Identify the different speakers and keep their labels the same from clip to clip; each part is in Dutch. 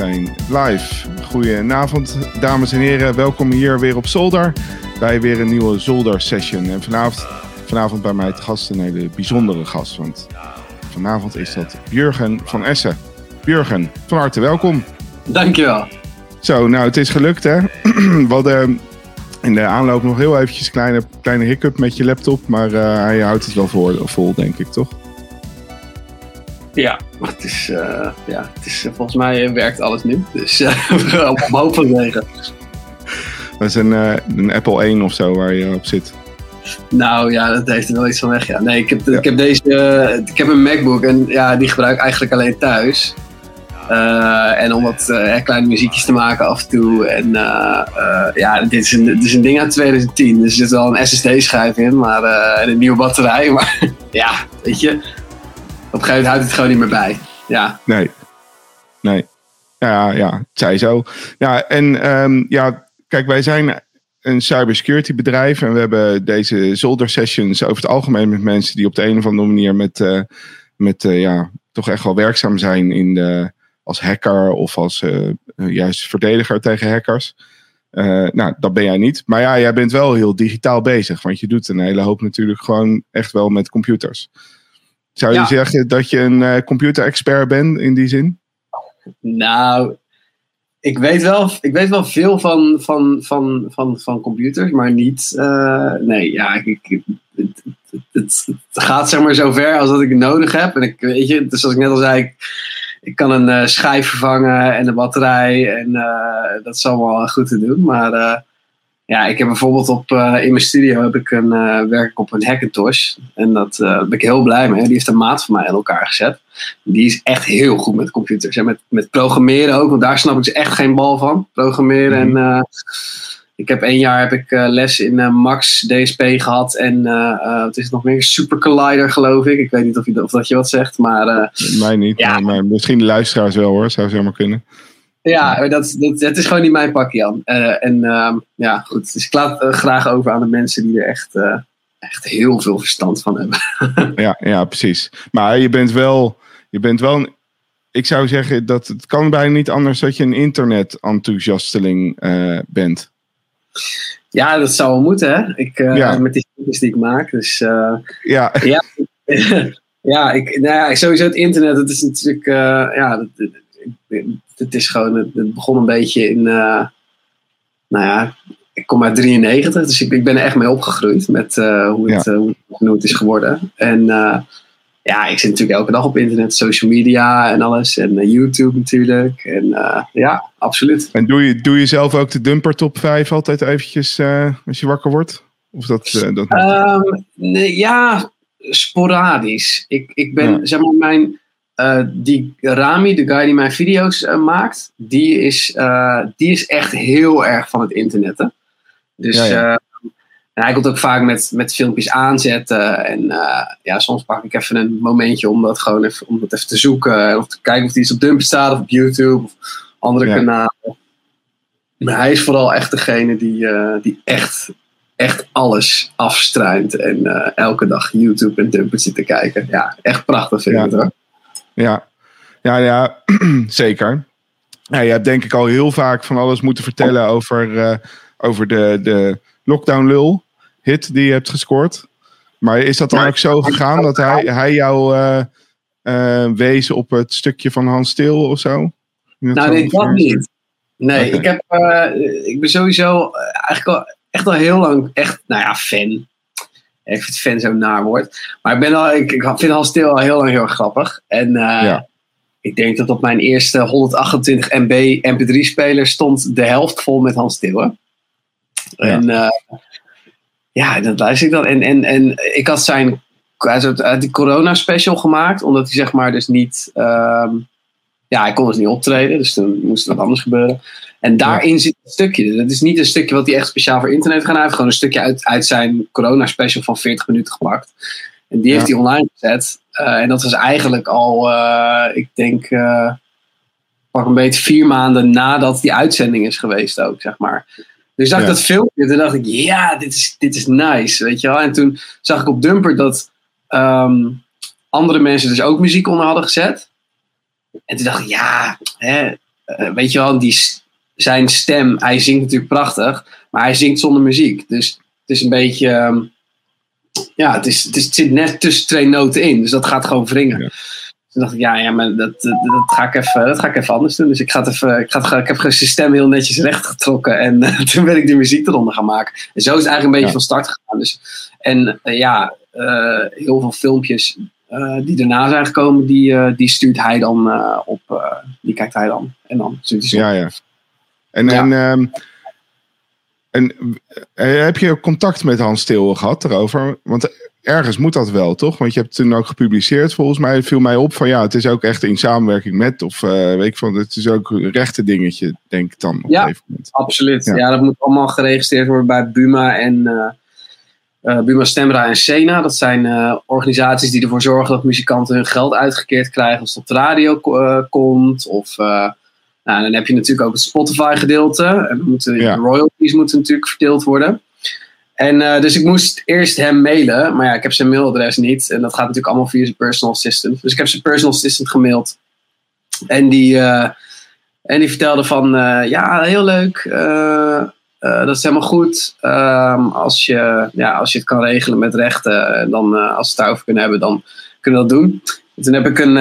Speaker 1: 2, 1. En we zijn live. Goedenavond, dames en heren. Welkom hier weer op Zolder. Bij weer een nieuwe Zolder session. En vanavond, vanavond bij mij te gast een hele bijzondere gast. Want vanavond is dat Jurgen van Essen. Jurgen, van harte welkom.
Speaker 2: Dankjewel.
Speaker 1: Zo, nou het is gelukt hè. We hadden in de aanloop nog heel eventjes een kleine, kleine hiccup met je laptop. Maar uh, hij houdt het wel voor, vol, denk ik, toch?
Speaker 2: Ja, het is, uh, ja, het is, volgens mij werkt alles nu. Dus uh, we hopen wegen.
Speaker 1: Dat is een, een Apple 1 of zo waar je op zit.
Speaker 2: Nou ja, dat heeft er wel iets van weg. Ja. Nee, ik heb, ja. ik heb deze. ik heb een MacBook en ja, die gebruik ik eigenlijk alleen thuis. Uh, en om wat uh, kleine muziekjes te maken af en toe. En uh, ja, dit is, een, dit is een ding uit 2010. Dus er zit wel een SSD-schijf in maar, en een nieuwe batterij. Maar ja, weet je. Op een gegeven moment houdt het gewoon niet meer bij. Ja.
Speaker 1: Nee. Nee. Ja, ja, het zij zo. Ja, en um, ja, kijk, wij zijn een cybersecurity bedrijf. En we hebben deze zolder sessions over het algemeen met mensen die op de een of andere manier met, met ja, toch echt wel werkzaam zijn in de als hacker of als uh, juist verdediger tegen hackers. Nou, dat ben jij niet. Maar ja, jij bent wel heel digitaal bezig. Want je doet een hele hoop natuurlijk gewoon echt wel met computers. Zou je zeggen dat je een uh, computerexpert bent in die zin?
Speaker 2: Nou, ik weet wel, ik weet wel veel van, van, van, van, van computers, maar niet. nee, ja, ik, ik het, het, het, gaat zeg maar zo ver als dat ik nodig heb. En ik weet je, dus zoals ik net al zei. Ik, ik kan een uh, schijf vervangen en een batterij. En uh, dat is allemaal goed te doen. Maar ja, ik heb bijvoorbeeld op, in mijn studio heb ik een, werk ik op een Hackintosh. En dat, daar ben ik heel blij mee. Die heeft een maat van mij in elkaar gezet. Die is echt heel goed met computers. En met, met programmeren ook. Want daar snap ik ze echt geen bal van. Programmeren mm en... Ik heb één jaar heb ik uh, les in uh, Max DSP gehad en uh, het is nog meer Super Collider geloof ik. Ik weet niet of, je, of dat je wat zegt, maar...
Speaker 1: Mij niet, ja. maar, maar, misschien de luisteraars wel hoor, zou zomaar kunnen.
Speaker 2: Ja, dat, dat, het is gewoon niet mijn pak Jan. en ehm, ja, goed, dus ik laat het graag over aan de mensen die er echt, echt heel veel verstand van hebben.
Speaker 1: ja, ja, precies. Maar je bent wel, je bent wel een ik zou zeggen dat het kan bijna niet anders dat je een internet-enthousiasteling bent.
Speaker 2: Ja, dat zou wel moeten, hè? Ik, ja. Met die filmpjes die ik maak. Dus
Speaker 1: ja.
Speaker 2: Ja, ja, ik, nou ja, sowieso het internet, het is natuurlijk, ja, het, het, is gewoon, het, begon een beetje in, nou ja, ik kom uit 93, dus ik, ik ben er echt mee opgegroeid met hoe, het, ja. hoe, hoe, het is geworden. En ja, ik zit natuurlijk elke dag op internet, social media en alles. En uh, YouTube natuurlijk. En uh, ja, absoluut.
Speaker 1: En doe je, doe je zelf ook de dumper top 5 altijd eventjes uh, als je wakker wordt? Of dat, dat
Speaker 2: um, nee, ja, sporadisch. Ik, ik ben, ja. zeg maar, mijn... die Rami, de guy die mijn video's maakt, die is, die is echt heel erg van het internetten. Dus ja, ja. En hij komt ook vaak met, met filmpjes aanzetten. En ja, soms pak ik even een momentje om dat gewoon even, om dat even te zoeken. Of te kijken of die iets op Dump staat of op YouTube of andere ja. kanalen. Maar hij is vooral echt degene die, die echt, echt alles afstruint. En elke dag YouTube en Dump zit te kijken. Ja, echt prachtig vind ik het hoor.
Speaker 1: Ja, ja, ja zeker. Ja, je hebt denk ik al heel vaak van alles moeten vertellen over, over de, de lockdown lul hit die je hebt gescoord. Maar is dat dan ook zo gegaan dat hij, hij jou uh, uh, wees op het stukje van Hans Stil of zo?
Speaker 2: Nou, nee, dat niet. Nee, okay. ik, heb, ik ben sowieso eigenlijk al, echt al heel lang echt, nou ja, fan. Ik vind fan zo'n naar woord. Maar ik, ben al, ik, ik vind Hans Stil al heel lang heel erg grappig. En ja. ik denk dat op mijn eerste 128 MB MP3-speler stond de helft vol met Hans Stil. En ja ja, dat luister ik dan. En, en, en ik had zijn die corona special gemaakt, omdat hij zeg maar dus niet. Um, ja, hij kon dus niet optreden, dus toen moest er wat anders gebeuren. En daarin ja. zit een stukje. Het is niet een stukje wat hij echt speciaal voor internet gaat. Heeft gewoon een stukje uit, uit zijn corona special van 40 minuten gepakt. En die heeft hij online gezet. Uh, en dat was eigenlijk al, uh, ik denk, uh, pak een beetje vier maanden nadat die uitzending is geweest ook, zeg maar. Dus zag ik ja. dat filmpje en toen dacht ik, ja, dit is, dit is nice, weet je wel. En toen zag ik op Dumper dat um, andere mensen dus ook muziek onder hadden gezet. En toen dacht ik, ja, hè, eh, weet je wel, die, zijn stem, hij zingt natuurlijk prachtig, maar hij zingt zonder muziek. Dus het is een beetje, ehm, ja, het, is, het, is, het zit net tussen twee noten in, dus dat gaat gewoon wringen. Ja. Toen dacht ik, ja, ja maar dat, dat, dat, ga ik even, dat ga ik even anders doen. Dus ik, ga het even, ik, ga ik heb zijn stem heel netjes recht getrokken. En uh, toen ben ik de muziek eronder gaan maken. En zo is het eigenlijk een beetje ja. van start gegaan. Dus, en uh, ja, uh, heel veel filmpjes die daarna zijn gekomen, die, die stuurt hij dan op. die kijkt hij dan. En dan stuurt hij
Speaker 1: Ja, ja. En, ja. en, um, en heb je contact met Hans Steeuwen gehad erover? Want ergens moet dat wel, toch? Want je hebt het toen ook gepubliceerd. Volgens mij viel mij op van ja, het is ook echt in samenwerking met. Of uh, weet ik van, het is ook een rechte dingetje, denk ik dan. Op
Speaker 2: ja, absoluut. Ja. ja. dat moet allemaal geregistreerd worden bij Buma en uh, uh, Buma Stemra en Sena. Dat zijn organisaties die ervoor zorgen dat muzikanten hun geld uitgekeerd krijgen als het op de radio komt. Of nou, dan heb je natuurlijk ook het Spotify gedeelte. En moeten, ja. royalties moeten natuurlijk verdeeld worden. En uh, dus ik moest eerst hem mailen. Maar ja, ik heb zijn mailadres niet. En dat gaat natuurlijk allemaal via zijn personal assistant. Dus ik heb zijn personal assistant gemaild. En die, uh, en die vertelde van... Uh, ja, heel leuk. dat is helemaal goed. Um, als, je, ja, als je het kan regelen met rechten. Dan als we het daarover kunnen hebben, dan kunnen we dat doen. En toen heb ik een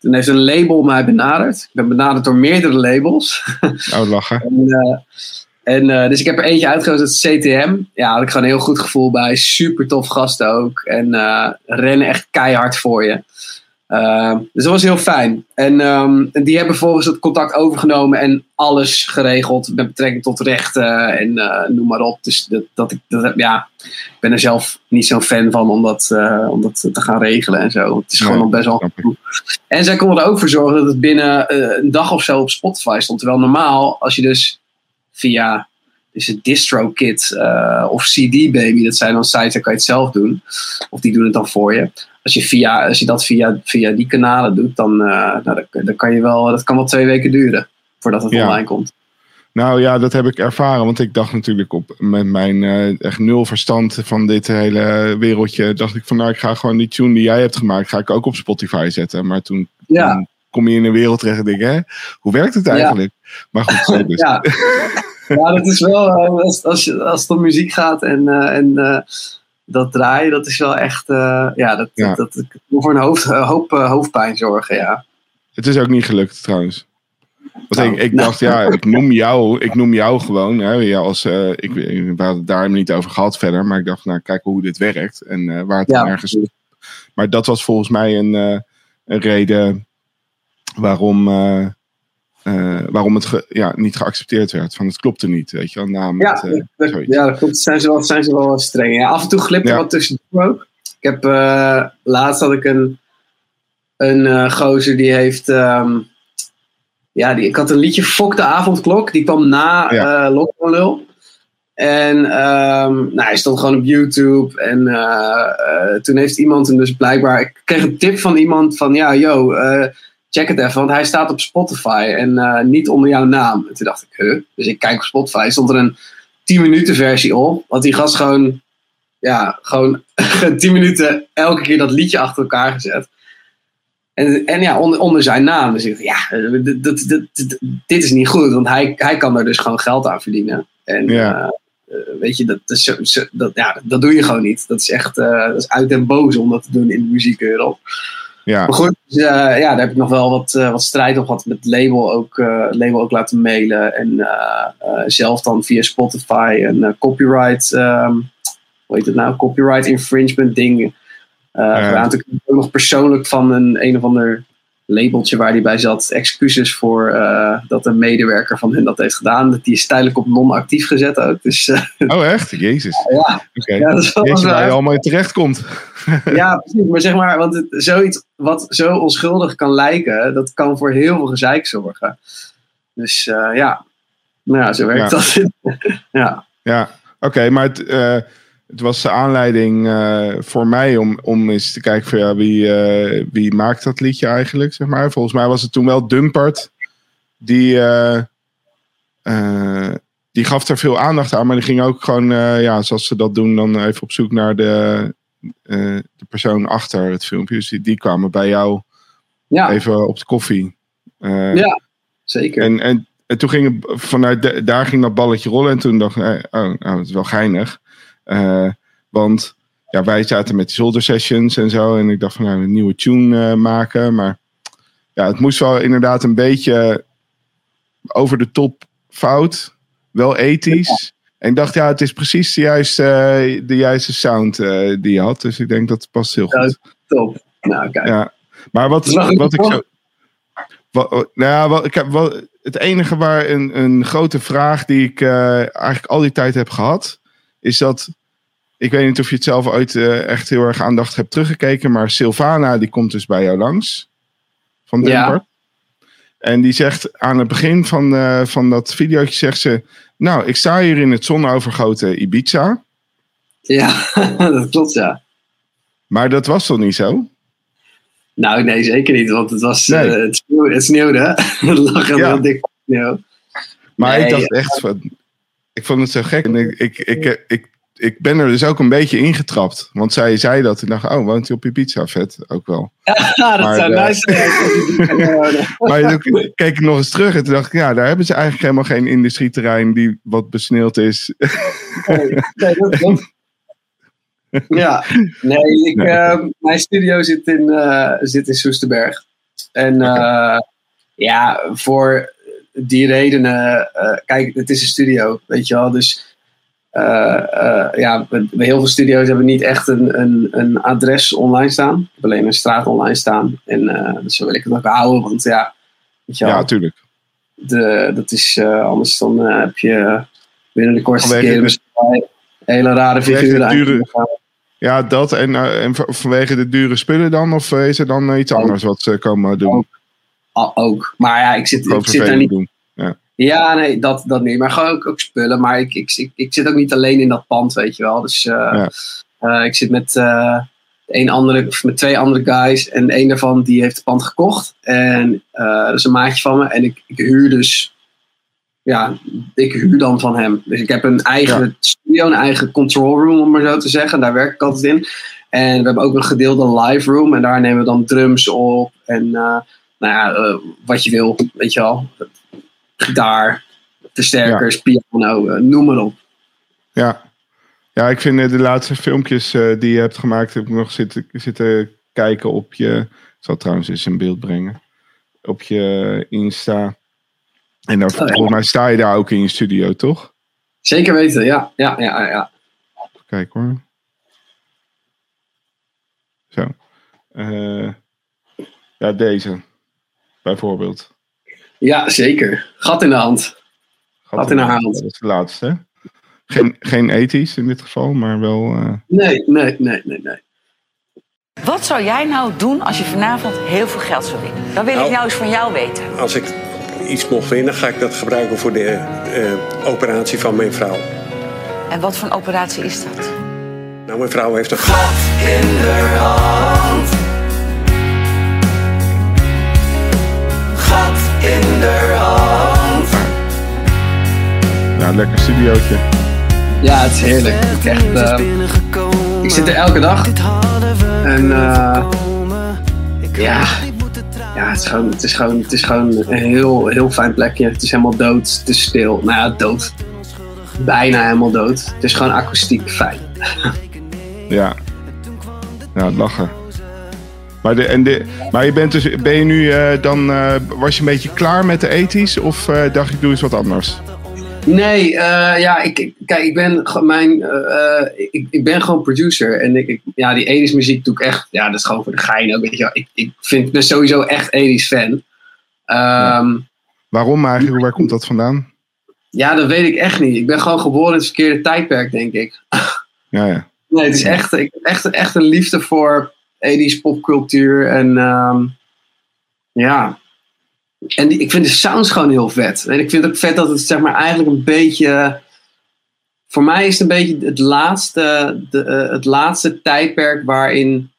Speaker 2: toen heeft een label mij benaderd. Ik ben benaderd door meerdere labels.
Speaker 1: Oh, lachen.
Speaker 2: en, uh, en uh, dus ik heb er eentje uitgekozen, dat is CTM. Ja, had ik gewoon een heel goed gevoel bij. Super tof gasten ook. En uh, rennen echt keihard voor je. Uh, dus dat was heel fijn. En um, die hebben vervolgens het contact overgenomen en alles geregeld met betrekking tot rechten en uh, noem maar op. Dus dat, dat, ik, dat, ja, ik ben er zelf niet zo'n fan van om dat, uh, om dat te gaan regelen en zo. Het is gewoon nog best wel. En zij konden er ook voor zorgen dat het binnen een dag of zo op Spotify stond. Terwijl normaal, als je dus via dus het DistroKit uh, of CD Baby, dat zijn dan sites, daar kan je het zelf doen. Of die doen het dan voor je als je, via, als je dat via, via die kanalen doet, dan, uh, nou, dan, dan, kan je wel, dat kan wel twee weken duren voordat het ja. online komt.
Speaker 1: Nou ja, dat heb ik ervaren. Want ik dacht natuurlijk op met mijn uh, echt nul verstand van dit hele wereldje. Dacht ik van nou, ik ga gewoon die tune die jij hebt gemaakt, ga ik ook op Spotify zetten. Maar toen,
Speaker 2: ja.
Speaker 1: toen kom je in een wereld terecht en denk hè, hoe werkt het eigenlijk? Ja. Maar goed, zo dus.
Speaker 2: ja. ja, dat is wel, als, als, je, als het om muziek gaat en, uh, en uh, dat draaien, dat is wel echt, uh, ja, dat, ja. dat, dat, voor een hoofd, hoop uh, hoofdpijn zorgen, ja.
Speaker 1: Het is ook niet gelukt trouwens. Want nou, ik, ik nou. dacht, ja, ik noem jou, ik noem jou gewoon. Hè, ja, als, uh, ik, we hadden het daar niet over gehad verder, maar ik dacht, nou, kijk hoe dit werkt en waar het ja, ergens. Maar dat was volgens mij een, een reden waarom uh, waarom het ge, ja, niet geaccepteerd werd. Van het klopte niet, weet je wel.
Speaker 2: Ja, uh, dat, ja, dat klopt. Zijn ze wel, zijn ze wel streng. Ja, af en toe glipt er ja. wat tussendoor ook. Ik heb uh, laatst had ik een, een gozer die heeft. Um, ja, die, ik had een liedje Fok de avondklok. Die kwam na ja. Lockdown Lul. En um, nou, hij stond gewoon op YouTube. En toen heeft iemand hem dus blijkbaar. Ik kreeg een tip van iemand van ja, yo check het even, want hij staat op Spotify en uh, niet onder jouw naam. En toen dacht ik, huh? Dus ik kijk op Spotify, stond er een 10 minuten versie op. Want die gast gewoon, ja, gewoon 10 minuten elke keer dat liedje achter elkaar gezet. En, en ja, onder, onder zijn naam. Dus ik dacht, ja, dit, dit, dit, dit, is niet goed, want hij, hij kan er dus gewoon geld aan verdienen. En
Speaker 1: ja.
Speaker 2: uh, weet je, dat, is, dat, ja, dat doe je gewoon niet. Dat is echt uh, dat is uit en boos om dat te doen in de muziekwereld.
Speaker 1: Ja.
Speaker 2: Maar goed, dus, uh, ja, daar heb ik nog wel wat, uh, wat strijd op gehad met het label ook, uh, label ook laten mailen. En zelf dan via Spotify een copyright, um, hoe heet het nou, copyright infringement ding ik ook nog persoonlijk van een een of ander labeltje waar die bij zat. Excuses voor uh, dat een medewerker van hen dat heeft gedaan. Dat die is tijdelijk op non-actief gezet ook. Dus, uh,
Speaker 1: oh echt? Jezus.
Speaker 2: Ja,
Speaker 1: Oké. Okay. Ja, dat is wel Jezus, waar je allemaal terecht komt.
Speaker 2: ja, precies. Maar zeg maar, want het, zoiets wat zo onschuldig kan lijken, dat kan voor heel veel gezeik zorgen. Dus uh, ja, nou ja, zo werkt ja. dat. ja.
Speaker 1: Ja, oké. Okay, maar het het was de aanleiding uh, voor mij om, om eens te kijken van ja, wie, uh, wie maakt dat liedje eigenlijk, zeg maar. Volgens mij was het toen wel Dumpert. Die, uh, die gaf er veel aandacht aan, maar die ging ook gewoon, ja, zoals ze dat doen, dan even op zoek naar de, de persoon achter het filmpje. Dus die, die kwamen bij jou
Speaker 2: ja.
Speaker 1: even op de koffie.
Speaker 2: Ja, zeker.
Speaker 1: En, en, en toen ging het, vanuit de, daar ging dat balletje rollen. En toen dacht ik, oh, nou, dat is wel geinig. Uh, want ja, wij zaten met die zolder sessions en zo. En ik dacht van, nou, een nieuwe tune uh, maken. Maar ja, het moest wel inderdaad een beetje over de top fout. Wel ethisch. En ik dacht, ja, het is precies de juiste, de juiste sound die je had. Dus ik denk dat het past heel goed.
Speaker 2: Ja, top. Nou, kijk.
Speaker 1: Ja. Maar wat, wat ik zo... Wat, nou ja, wat, ik heb, wat, het enige waar een, een grote vraag die ik uh, eigenlijk al die tijd heb gehad, is dat. Ik weet niet of je het zelf ooit uh, echt heel erg aandacht hebt teruggekeken, maar Sylvana die komt dus bij jou langs. Van Denver. Ja. En die zegt aan het begin van, uh, van dat videootje, zegt ze, nou, ik sta hier in het zonovergoten Ibiza.
Speaker 2: Ja, dat klopt ja.
Speaker 1: Maar dat was toch niet zo?
Speaker 2: Nou, nee, zeker niet. Want het was nee. uh, het, sneeuwde, het sneeuwde. het lag heel ja. dik sneeuw.
Speaker 1: Maar nee, ik dacht echt van... Ik vond het zo gek. En ik, ik, ik, ik, ik ben er dus ook een beetje ingetrapt. Want zij zei dat. Ik dacht, oh, woont hij op je pizza? Vet, ook wel.
Speaker 2: Ja, dat maar, zou uh, nice
Speaker 1: Maar toen keek ik nog eens terug. En toen dacht ik, ja, daar hebben ze eigenlijk helemaal geen industrieterrein die wat besneeuwd is.
Speaker 2: nee, nee dat klopt. Ja, nee, ik, nee. Uh, mijn studio zit in, uh, zit in Soesterberg. En okay. ja, voor die redenen, kijk, het is een studio, weet je wel. Dus ja, bij, bij, heel veel studio's hebben we niet echt een, een, een adres online staan. Ik heb alleen een straat online staan. En dus zo wil ik het ook houden, want ja, weet je wel.
Speaker 1: Ja, tuurlijk.
Speaker 2: De, dat is, anders dan heb je binnen de kortste keren hele rare figuren
Speaker 1: ja, dat en, uh, en vanwege de dure spullen dan? Of is er dan iets anders wat ze komen doen?
Speaker 2: Ook. ook. Maar ja, ik zit, ik zit daar niet... Doen. Ja. Ja, nee, dat, dat niet. Maar gewoon ook, ook spullen. Maar ik, ik, ik, ik, zit ook niet alleen in dat pand, weet je wel. Dus uh, ja. uh, ik zit met, een andere, of met twee andere guys. En een daarvan die heeft het pand gekocht. En dat is een maatje van me. En ik, ik huur dus ja, ik huur dan van hem. Dus ik heb een eigen ja. studio, een eigen control room, om maar zo te zeggen. Daar werk ik altijd in. En we hebben ook een gedeelde live room. En daar nemen we dan drums op. En nou ja, wat je wil, weet je wel. Gitaar, versterkers, ja. piano, uh, noem maar op.
Speaker 1: Ja, ja ik vind de laatste filmpjes die je hebt gemaakt, heb ik nog zitten, zitten kijken op je. Ik zal trouwens eens in beeld brengen. Op je Insta. En dan, oh, ja. volgens mij sta je daar ook in je studio, toch?
Speaker 2: Zeker weten, ja. Ja, ja, ja.
Speaker 1: Kijk hoor. Zo. Uh, ja, deze. Bijvoorbeeld.
Speaker 2: Ja, zeker. Gat in de hand. Gat, Gat in, de hand.
Speaker 1: Dat is de laatste. Geen, geen ethisch in dit geval, maar wel... Uh...
Speaker 2: Nee, nee, nee, nee, nee.
Speaker 3: Wat zou jij nou doen als je vanavond heel veel geld zou winnen? Dan wil nou, ik nou eens van jou weten.
Speaker 4: Als ik iets mocht winnen, ga ik dat gebruiken voor de uh, operatie van mijn vrouw.
Speaker 3: En wat voor een operatie is dat?
Speaker 4: Nou, mijn vrouw heeft een gat in haar hand.
Speaker 1: Ja, lekker studiootje.
Speaker 2: Ja, het is heerlijk. Echt, uh, ik zit er elke dag. En uh, ja, ja, het is gewoon, het is gewoon, het is gewoon een heel, heel fijn plekje. Het is helemaal dood, het is stil. Nou ja, dood. Bijna helemaal dood. Het is gewoon akoestiek fijn.
Speaker 1: ja. Ja, lachen. Maar, de, en de, maar je bent dus, ben je nu uh, dan, uh, was je een beetje klaar met de ethisch of uh, dacht ik doe eens wat anders?
Speaker 2: Nee, ja, ik, kijk, ik ben, mijn, ik, ik ben gewoon producer. En ik, ik, ja, die Edis muziek doe ik echt, ja, dat is gewoon voor de gein ook. Weet je wel. Ik, ik vind, ben sowieso echt Edis fan. Um,
Speaker 1: ja. Waarom eigenlijk? Waar komt dat vandaan?
Speaker 2: Ja, dat weet ik echt niet. Ik ben gewoon geboren in het verkeerde tijdperk, denk ik.
Speaker 1: Ja, ja.
Speaker 2: Nee, het is echt, ik heb echt, echt een liefde voor Edis popcultuur. En um, ja, en die, ik vind de sounds gewoon heel vet. En ik vind het ook vet dat het zeg maar eigenlijk een beetje. Voor mij is het een beetje het laatste, de, uh, het laatste tijdperk waarin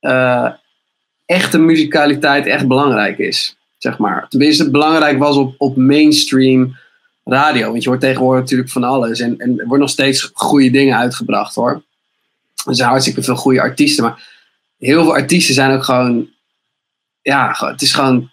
Speaker 2: uh, echte muzikaliteit echt belangrijk is. Zeg maar. Tenminste, belangrijk was op, op mainstream radio. Want je hoort tegenwoordig natuurlijk van alles. En, en er worden nog steeds goede dingen uitgebracht hoor. Er zijn hartstikke veel goede artiesten. Maar heel veel artiesten zijn ook gewoon. Ja, het is gewoon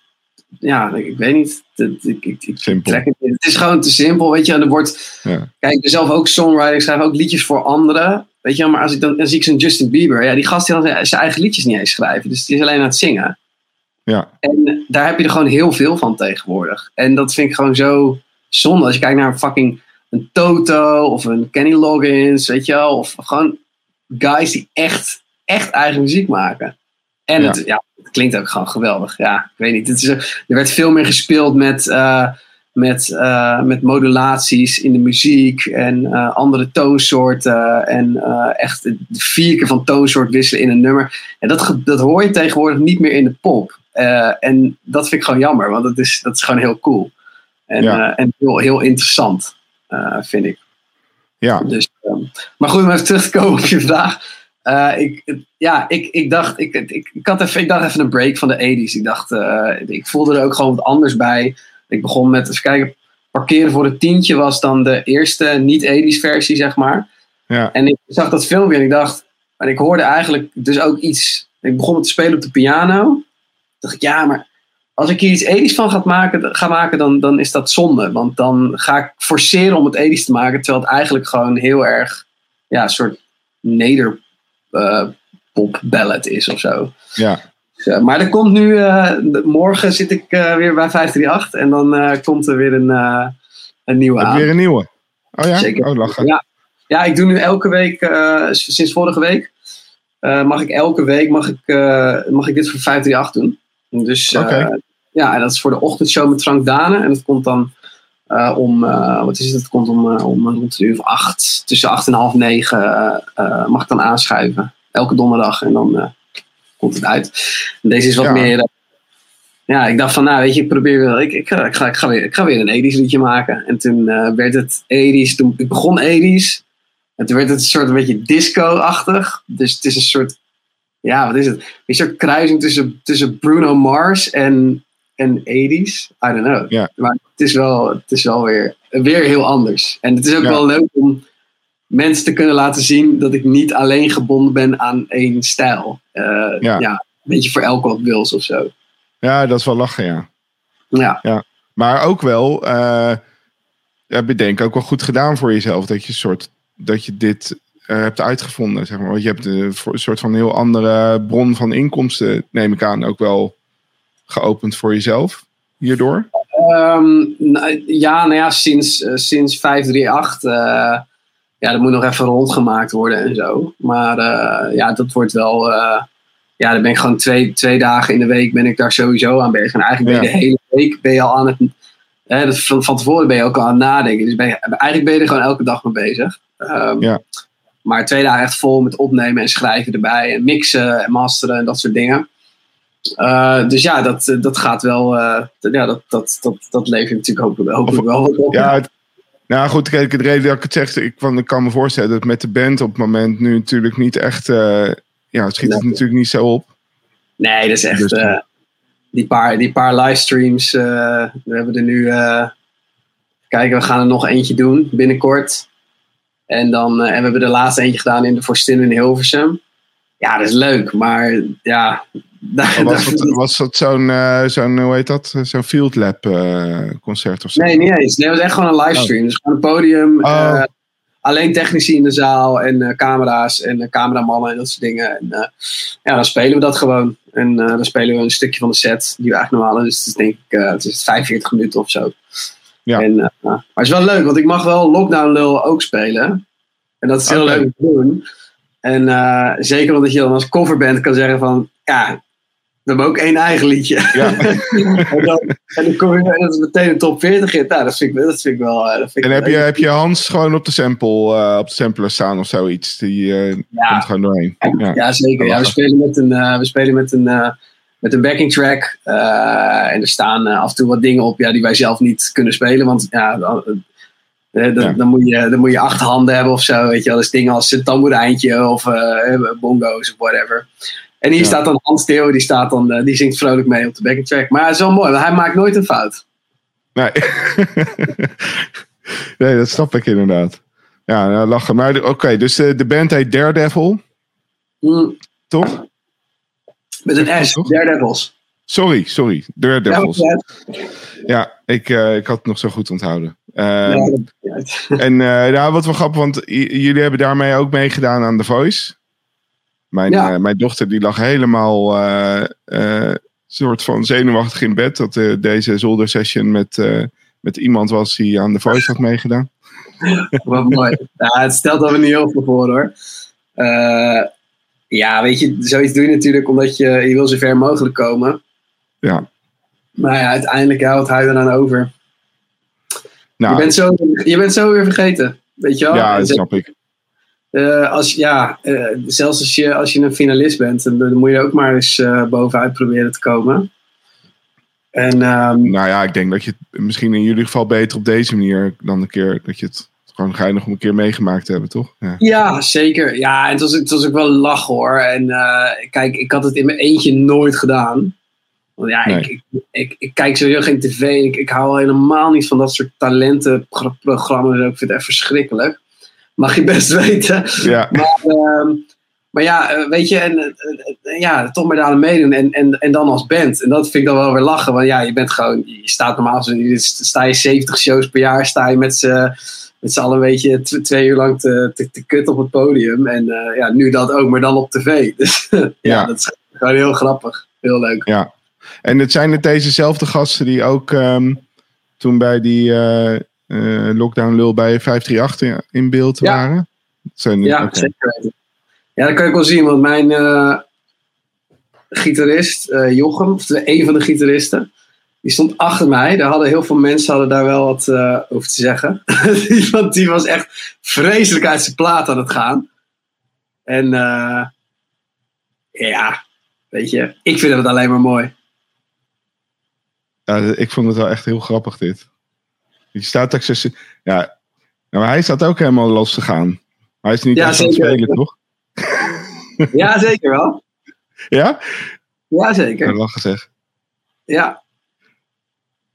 Speaker 2: ja, ik weet niet. Dat, ik, ik, ik
Speaker 1: Simpel.
Speaker 2: het, is gewoon te simpel, weet je. En er wordt,
Speaker 1: Ja.
Speaker 2: kijk, ik ben zelf ook songwriter, ik schrijf ook liedjes voor anderen. Weet je, maar als ik dan, dan zie ik zo'n Justin Bieber, ja, die gast die kan zijn eigen liedjes niet eens schrijven. Dus die is alleen aan het zingen.
Speaker 1: Ja.
Speaker 2: En daar heb je er gewoon heel veel van tegenwoordig. En dat vind ik gewoon zo zonde. Als je kijkt naar een fucking een Toto of een Kenny Loggins, weet je wel. Of gewoon guys die echt, echt eigen muziek maken. En
Speaker 1: Ja.
Speaker 2: Het, ja, het klinkt ook gewoon geweldig. Ja, ik weet niet. Het is, er werd veel meer gespeeld met, eh, met, eh, met modulaties in de muziek en eh, andere toonsoorten. En echt de vier keer van toonsoort wisselen in een nummer. En dat, dat hoor je tegenwoordig niet meer in de pop. En dat vind ik gewoon jammer, want dat is, dat is gewoon heel cool. En,
Speaker 1: Ja.
Speaker 2: en heel, heel interessant, vind ik.
Speaker 1: Ja.
Speaker 2: Dus, ehm, maar goed, om even terug te komen op je vraag. Eh, ik, ja, ik, ik dacht, ik, ik, ik, had even, ik dacht even een break van de 80s. Ik dacht, eh, ik voelde er ook gewoon wat anders bij. Ik begon met, even kijken, parkeren voor het tientje was dan de eerste niet-80s versie, zeg maar.
Speaker 1: Ja.
Speaker 2: En ik zag dat filmpje en ik dacht, en ik hoorde eigenlijk dus ook iets. Ik begon met te spelen op de piano. Toen dacht ik, ja, maar als ik hier iets 80s van ga maken, ga maken dan, dan is dat zonde. Want dan ga ik forceren om het 80s te maken, terwijl het eigenlijk gewoon heel erg, ja, een soort neder pop ballad is of zo.
Speaker 1: Ja.
Speaker 2: Dus, eh, maar er komt nu, eh, morgen zit ik eh, weer bij 538 en dan eh, komt er weer een, eh, een nieuwe aan.
Speaker 1: weer een nieuwe? Oh ja?
Speaker 2: Zeker.
Speaker 1: Oh, lachen.
Speaker 2: Ja. Ja, ik doe nu elke week, eh, sinds vorige week, eh, mag ik elke week mag ik, eh, mag ik dit voor 538 doen. Dus eh,
Speaker 1: Oké.
Speaker 2: ja, en dat is voor de ochtendshow met Frank Dane. En dat komt dan eh, om, eh, wat is het? Het komt om, eh, om rond een uur of acht, tussen acht en half negen mag ik dan aanschuiven. Elke donderdag en dan komt het uit. En deze is wat
Speaker 1: Ja.
Speaker 2: meer, ja, ik dacht van, nou weet je, ik probeer wel, ik, ik, ga, ik, ga, ik, ga weer, ik ga weer een 80s liedje maken. En toen werd het 80s, toen, ik begon 80s. En toen werd het een soort een beetje disco-achtig. Dus het is een soort, ja, wat is het? Een soort kruising tussen, tussen Bruno Mars en, en 80s. I don't know.
Speaker 1: Ja.
Speaker 2: Maar het is wel, het is wel weer, weer heel anders. En het is ook
Speaker 1: Ja.
Speaker 2: wel leuk om mensen te kunnen laten zien dat ik niet alleen gebonden ben aan één stijl. Eh,
Speaker 1: Ja.
Speaker 2: ja. een beetje voor elk wat wils of zo.
Speaker 1: Ja, dat is wel lachen, ja.
Speaker 2: Ja.
Speaker 1: Maar ook wel, eh heb je denk ik ook wel goed gedaan voor jezelf. Dat je, soort, dat je dit eh, hebt uitgevonden, zeg maar. Want je hebt een soort van heel andere bron van inkomsten, neem ik aan, ook wel geopend voor jezelf hierdoor.
Speaker 2: Ehm, nou, ja, nou ja, sinds, eh, sinds 538. eh ja, dat moet nog even rondgemaakt worden en zo. Maar eh, ja, dat wordt wel. ja, dan ben ik gewoon twee, twee dagen in de week ben ik daar sowieso aan bezig. En eigenlijk ben je de hele week ben je al aan het. Hè, dat van, van tevoren ben je ook al aan het nadenken. Dus ben je, eigenlijk ben je er gewoon elke dag mee bezig. Ehm,
Speaker 1: Ja.
Speaker 2: Maar twee dagen echt vol met opnemen en schrijven erbij. En mixen en masteren en dat soort dingen. Eh, dus ja, dat, eh, dat gaat wel. eh, dat- ja, dat, dat, dat, dat levert natuurlijk hopelijk, hopelijk wel op.
Speaker 1: Ja, het- nou goed, kijk, de reden dat ik het zeg, ik, van, ik kan me voorstellen dat met de band op het moment nu natuurlijk niet echt, ja, het schiet het natuurlijk niet zo op.
Speaker 2: Nee, dat is echt.
Speaker 1: Dus-
Speaker 2: die, paar, die paar livestreams. we hebben er nu. kijk, we gaan er nog eentje doen binnenkort. En, dan, en we hebben de laatste eentje gedaan in de Forstin in Hilversum. Ja, dat is leuk, maar ja. Daar,
Speaker 1: Was dat, was dat zo'n, eh, zo'n, hoe heet dat, zo'n Field Lab eh, concert of zo?
Speaker 2: Nee, niet eens. Nee, het was echt gewoon een livestream. Dus gewoon een podium.
Speaker 1: Oh.
Speaker 2: eh, alleen technici in de zaal en camera's en cameramannen en dat soort dingen. En ja, dan spelen we dat gewoon. En dan spelen we een stukje van de set die we eigenlijk normaal. Dus het is denk ik het is 45 minuten of zo.
Speaker 1: Ja.
Speaker 2: En, maar het is wel leuk, want ik mag wel Lockdown Lul ook spelen. En dat is heel leuk om te doen. En zeker omdat je dan als coverband kan zeggen van... Ja, we hebben ook één eigen liedje.
Speaker 1: Ja.
Speaker 2: en, dan, en dan kom je en dat is meteen een top 40 hit. Nou, dat vind ik, dat vind ik wel... eh, Dat vind ik
Speaker 1: En heb je, heb je Hans gewoon op de sample, eh, op de sampler staan of zoiets? Die eh,
Speaker 2: Ja.
Speaker 1: komt gewoon doorheen. Ja.
Speaker 2: Ja, zeker. Ja, we spelen met een, eh, we spelen met een, met een backing track. en er staan af en toe wat dingen op ja, die wij zelf niet kunnen spelen. Want ja, dan, dan, dan, moet je, dan moet je acht handen hebben of zo. Weet je wel. Dus dingen als een tamboerijntje of bongo's of whatever. En hier
Speaker 1: Ja.
Speaker 2: staat dan Hans Theo, die, staat dan, eh, die zingt vrolijk mee op de backing track. Maar het is wel mooi, want hij maakt nooit een fout.
Speaker 1: Nee. nee, dat snap ik inderdaad. Ja, nou, lachen. Maar oké, dus de, de band heet Daredevil,
Speaker 2: Mm,
Speaker 1: toch?
Speaker 2: met een S,
Speaker 1: toch?
Speaker 2: Daredevils.
Speaker 1: Sorry, sorry. Daredevils.
Speaker 2: Ja,
Speaker 1: Ja, ik, eh, ik had het nog zo goed onthouden. Eh,
Speaker 2: ja.
Speaker 1: En eh nou, wat wel grappig, want jullie hebben daarmee ook meegedaan aan The Voice. Mijn,
Speaker 2: Ja.
Speaker 1: eh, mijn dochter die lag helemaal eh, eh, soort van zenuwachtig in bed. Dat deze zoldersession met, met iemand was die aan The Voice had meegedaan.
Speaker 2: Wat mooi. Ja, het stelt er niet heel veel voor hoor. Ja, weet je, zoiets doe je natuurlijk omdat je, je wil zo ver mogelijk komen.
Speaker 1: Ja.
Speaker 2: Maar ja, uiteindelijk, ja, wat hou je er dan over?
Speaker 1: Nou,
Speaker 2: Je, bent zo, je bent zo weer vergeten. Weet je wel?
Speaker 1: ja, dat snap ik.
Speaker 2: Eh, als, ja, eh, zelfs als je, als je een finalist bent, dan, dan moet je ook maar eens eh, bovenuit proberen te komen. En ehm,
Speaker 1: Nou ja, ik denk dat je het misschien in jullie geval beter op deze manier dan een keer dat je het gewoon geinig om een keer meegemaakt te hebben, toch? Ja.
Speaker 2: Ja, zeker. Ja, en het was, het was ook wel lachen hoor. En kijk, ik had het in mijn eentje nooit gedaan. Want ja,
Speaker 1: Nee.
Speaker 2: ik, ik, ik, ik kijk sowieso geen tv. Ik, ik hou helemaal niet van dat soort talentenprogramma's. Ik vind het echt verschrikkelijk. Mag je best weten.
Speaker 1: Ja,
Speaker 2: Maar, ehm, maar ja, eh, weet je, en, eh, eh, ja, toch maar daar aan meedoen. En, en, en dan als band. En dat vind ik dan wel weer lachen. Want ja, je bent gewoon, je staat normaal, sta je 70 shows per jaar, sta je met z'n met z'n allen een beetje tw- twee uur lang te, te, te kut op het podium. En ja, nu dat ook, maar dan op tv. Dus ja,
Speaker 1: Ja.
Speaker 2: dat is gewoon heel grappig. Heel leuk.
Speaker 1: ja. En het zijn het dezezelfde gasten die ook ehm, toen bij die lockdown lul bij 538 in beeld
Speaker 2: Ja.
Speaker 1: waren? Zijn,
Speaker 2: Ja, zeker. Ja, dat kan ik wel zien, want mijn eh, gitarist, eh, Jochem, of de, een van de gitaristen, die stond achter mij. Daar hadden heel veel mensen hadden daar wel wat eh, over te zeggen. Want die was echt vreselijk uit zijn plaat aan het gaan. En eh, ja, weet je, ik vind het alleen maar mooi.
Speaker 1: Ja, ik vond het wel echt heel grappig dit. Je staat ook zo... Ja, maar hij staat ook helemaal los te gaan. Hij is niet
Speaker 2: Ja,
Speaker 1: echt aan het spelen, toch?
Speaker 2: Ja, zeker wel.
Speaker 1: Ja?
Speaker 2: Ja, zeker.
Speaker 1: lachen zeg.
Speaker 2: Ja.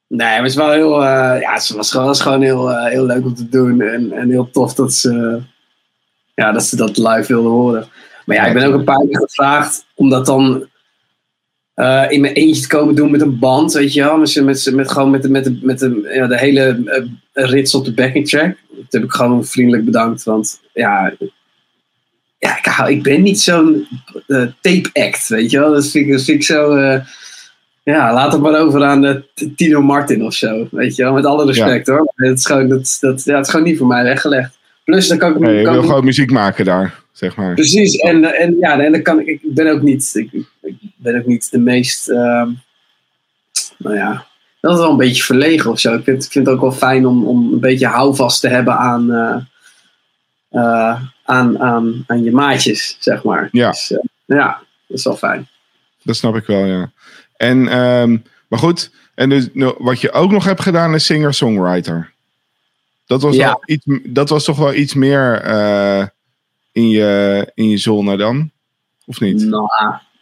Speaker 2: Nee, maar het is wel heel, eh, ja, het was gewoon, het was gewoon heel, eh, heel leuk om te doen. En, en heel tof dat ze, ja, dat ze dat live wilden horen. Maar ja, ik ben ook een paar keer gevraagd om dat dan eh, in mijn eentje te komen doen met een band, weet je wel. Met, met, met, gewoon met, de, met, de, met de, ja, de hele eh, rits op de backing track. Dat heb ik gewoon vriendelijk bedankt, want ja... Ja, ik, hou, ik ben niet zo'n eh, tape act, weet je wel. Dat vind ik, dat vind ik zo... ja, laat het maar over aan Tino Martin of zo. Weet je wel, met alle respect hoor. Het is, gewoon, dat, dat, ja, het is gewoon niet voor mij weggelegd. Plus, dan kan ik,
Speaker 1: Nee, je
Speaker 2: kan
Speaker 1: wil
Speaker 2: ik-
Speaker 1: gewoon muziek maken daar, zeg maar.
Speaker 2: Precies, en, en ja, en dan kan ik, ik ben ook niet, ik, ik ben ook niet de meest, ehm, nou ja, dat is wel een beetje verlegen of zo. Ik vind, ik vind het ook wel fijn om, om een beetje houvast te hebben aan, eh, eh, aan, aan, aan je maatjes, zeg maar.
Speaker 1: Ja.
Speaker 2: Dus, eh, ja, dat is wel fijn.
Speaker 1: Dat snap ik wel, ja. En, ehm, maar goed, en dus, nou, wat je ook nog hebt gedaan is singer-songwriter. Dat was,
Speaker 2: Ja.
Speaker 1: iets, dat was toch wel iets meer eh, in, je, in je zone dan? Of niet?
Speaker 2: Nou,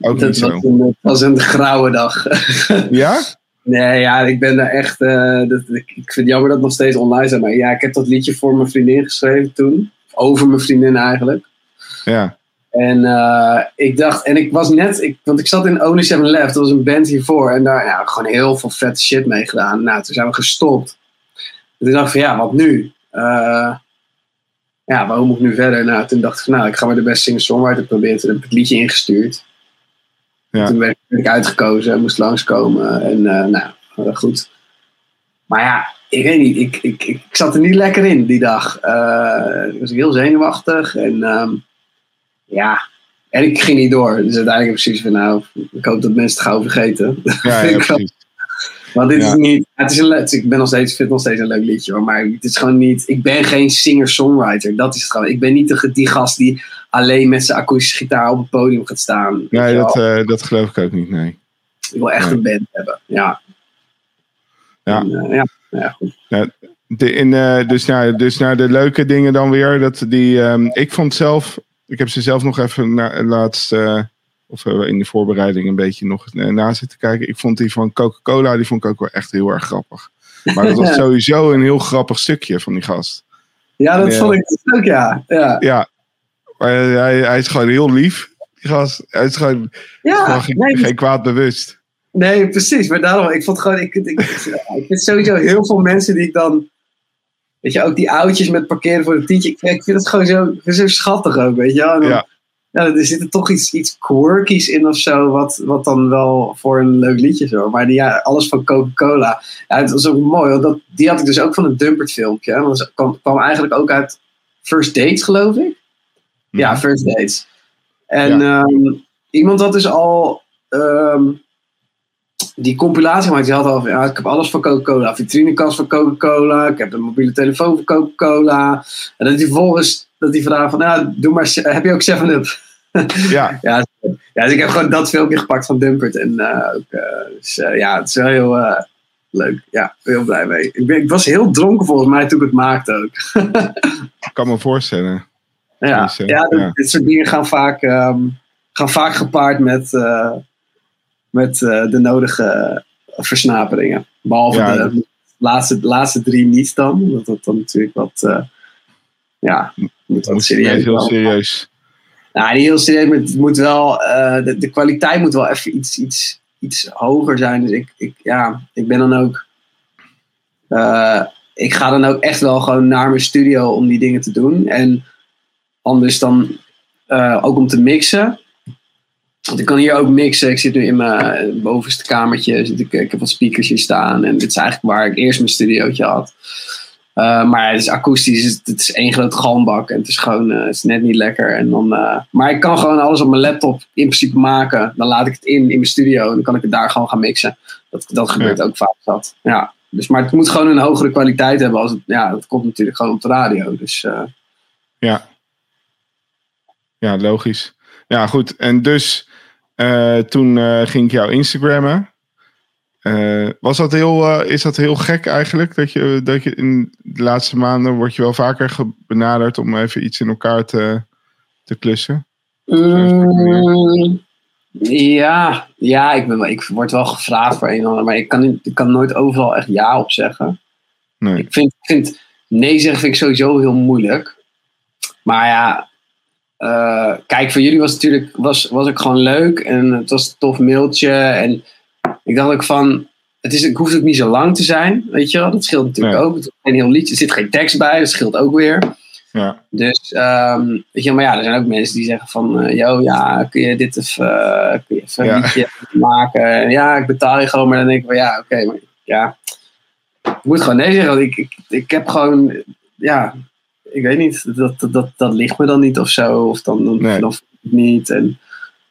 Speaker 1: Ook
Speaker 2: dat
Speaker 1: niet
Speaker 2: was
Speaker 1: zo.
Speaker 2: een, dat was een grauwe dag.
Speaker 1: Ja?
Speaker 2: Nee, ja, ik ben daar echt. eh, dat, ik, ik vind het jammer dat het nog steeds online is. Maar ja, ik heb dat liedje voor mijn vriendin geschreven toen. Over mijn vriendin eigenlijk.
Speaker 1: Ja.
Speaker 2: En eh, ik dacht, en ik was net, ik, want ik zat in Only Seven Left, dat was een band hiervoor. En daar ja, gewoon heel veel vette shit mee gedaan. Nou, toen zijn we gestopt. En toen dacht ik van ja, wat nu? Eh, ja, waarom moet ik nu verder? Nou, toen dacht ik van nou, ik ga maar de beste singer-songwriter proberen. Toen heb ik het liedje ingestuurd.
Speaker 1: Ja.
Speaker 2: En toen werd ik uitgekozen en moest langskomen. En eh, nou, eh, goed. Maar ja, ik weet niet. Ik, ik, ik, ik zat er niet lekker in die dag. Ik was heel zenuwachtig. En ehm, ja, en ik ging niet door. Dus uiteindelijk heb ik zoiets van, nou, ik hoop dat mensen het gauw vergeten.
Speaker 1: Ja, precies.
Speaker 2: Want dit
Speaker 1: Ja.
Speaker 2: is niet, het is een, ik ben nog steeds, vind het nog steeds een leuk liedje hoor, maar het is gewoon niet, ik ben geen singer-songwriter. Dat is het gewoon. Ik ben niet de, die gast die alleen met zijn akoestische gitaar op het podium gaat staan.
Speaker 1: Nee, dat, eh, dat geloof ik ook niet, nee.
Speaker 2: ik wil echt
Speaker 1: nee.
Speaker 2: een band hebben. Ja.
Speaker 1: Ja.
Speaker 2: En, eh, ja. ja, goed.
Speaker 1: De, in, eh, dus, naar, dus naar de leuke dingen dan weer. Dat die, ehm, ik vond zelf, ik heb ze zelf nog even na, laatst, eh, of eh, in de voorbereiding een beetje nog eh, na zitten kijken. Ik vond die van Coca-Cola, die vond ik ook wel echt heel erg grappig. Maar dat was sowieso een heel grappig stukje van die gast.
Speaker 2: Ja, dat
Speaker 1: Ja.
Speaker 2: vond ik dus ook, ja. Ja,
Speaker 1: Ja, maar hij, hij is gewoon heel lief. Die gast, hij is gewoon,
Speaker 2: ja
Speaker 1: gewoon geen,
Speaker 2: nee,
Speaker 1: geen kwaad bewust.
Speaker 2: Nee, precies. Maar daarom, ik vond gewoon, ik, ik, ik, ik vind sowieso heel veel mensen die ik dan, weet je, ook die oudjes met parkeren voor de tientje. Ik, ik vind het gewoon zo, zo schattig ook, weet je. wel.
Speaker 1: Ja.
Speaker 2: Ja, er zit er toch iets, iets quirkies in of zo, wat, wat dan wel voor een leuk liedje zo. Maar die, ja, alles van Coca-Cola. Ja, het was ook mooi, want dat, die had ik dus ook van een Dumpert filmpje. dat kwam, kwam eigenlijk ook uit First Dates, geloof ik. Ja, First Dates. En ehm, iemand had dus al ehm, die compilatie gemaakt. Die had al van, ja, ik heb alles van Coca-Cola. Vitrinekast van Coca-Cola. Ik heb een mobiele telefoon van Coca-Cola. En dat hij vervolgens, dat hij vraagt van, ja, doe maar, heb je ook 7-Up?
Speaker 1: Ja,
Speaker 2: Ja, ja, dus ik heb gewoon dat filmpje gepakt van Dumpert. En eh, ook, eh, dus, eh, ja, het is wel heel eh, leuk. Ja, heel blij mee. Ik, ben, ik was heel dronken volgens mij toen ik het maakte ook.
Speaker 1: ik kan me voorstellen.
Speaker 2: ja,
Speaker 1: Dus,
Speaker 2: ja, dit,
Speaker 1: ja.
Speaker 2: dit soort dingen gaan vaak, ehm, gaan vaak gepaard met, met eh, de nodige versnaperingen. Behalve
Speaker 1: Ja,
Speaker 2: de laatste, laatste drie niet dan. Omdat dat dan natuurlijk wat... eh, ja, moet wat serieus
Speaker 1: heel serieus.
Speaker 2: Nou, niet heel serieus, maar het moet wel, eh, de, de kwaliteit moet wel even iets, iets, iets hoger zijn. Dus ik, ik, ja, ik ben dan ook, ik ga dan ook echt wel gewoon naar mijn studio om die dingen te doen. En anders dan ook om te mixen. Want ik kan hier ook mixen. Ik zit nu in mijn bovenste kamertje. Zit ik, ik heb wat speakers hier staan. En dit is eigenlijk waar ik eerst mijn studiootje had. Uh, maar het is akoestisch, het is, het is één groot galmbak en het is gewoon, uh, het is net niet lekker. En dan, uh, maar ik kan gewoon alles op mijn laptop in principe maken. Dan laat ik het in in mijn studio en dan kan ik het daar gewoon gaan mixen. Dat, dat gebeurt ja. ook vaak zat. Ja. Dus, maar het moet gewoon een hogere kwaliteit hebben. Als het, ja, dat komt natuurlijk gewoon op de radio. Dus,
Speaker 1: ja. ja, logisch. Ja, goed. En dus uh, toen uh, ging ik jou Instagrammen. Uh, was dat heel, is dat heel gek eigenlijk? Dat je, dat je in de laatste maanden word je wel vaker benaderd om even iets in elkaar te, te klussen?
Speaker 2: Mm, ja, ja ik, ben, ik word wel gevraagd voor een en ander, maar ik kan, ik kan nooit overal echt ja op zeggen.
Speaker 1: Nee.
Speaker 2: Ik vind, vind nee zeggen vind ik sowieso heel moeilijk. Maar ja, uh, kijk, voor jullie was het natuurlijk was, was ik gewoon leuk en het was een tof mailtje en ik dacht ook van, het, is, het hoeft ook niet zo lang te zijn, weet je wel. Dat scheelt natuurlijk
Speaker 1: Nee.
Speaker 2: ook. Het is een heel liedje, er zit geen tekst bij, dat scheelt ook weer.
Speaker 1: Ja,
Speaker 2: Dus, ehm, weet je, maar ja, er zijn ook mensen die zeggen van, eh, yo, ja, kun je dit even, eh, kun je even een liedje maken? En ja, ik betaal je gewoon, maar dan denk ik van, ja, oké, maar ja, ik moet gewoon nee zeggen, want ik, ik, ik heb gewoon, ja, ik weet niet, dat, dat, dat, dat ligt me dan niet of zo, of dan, dan,
Speaker 1: Nee.
Speaker 2: niet. En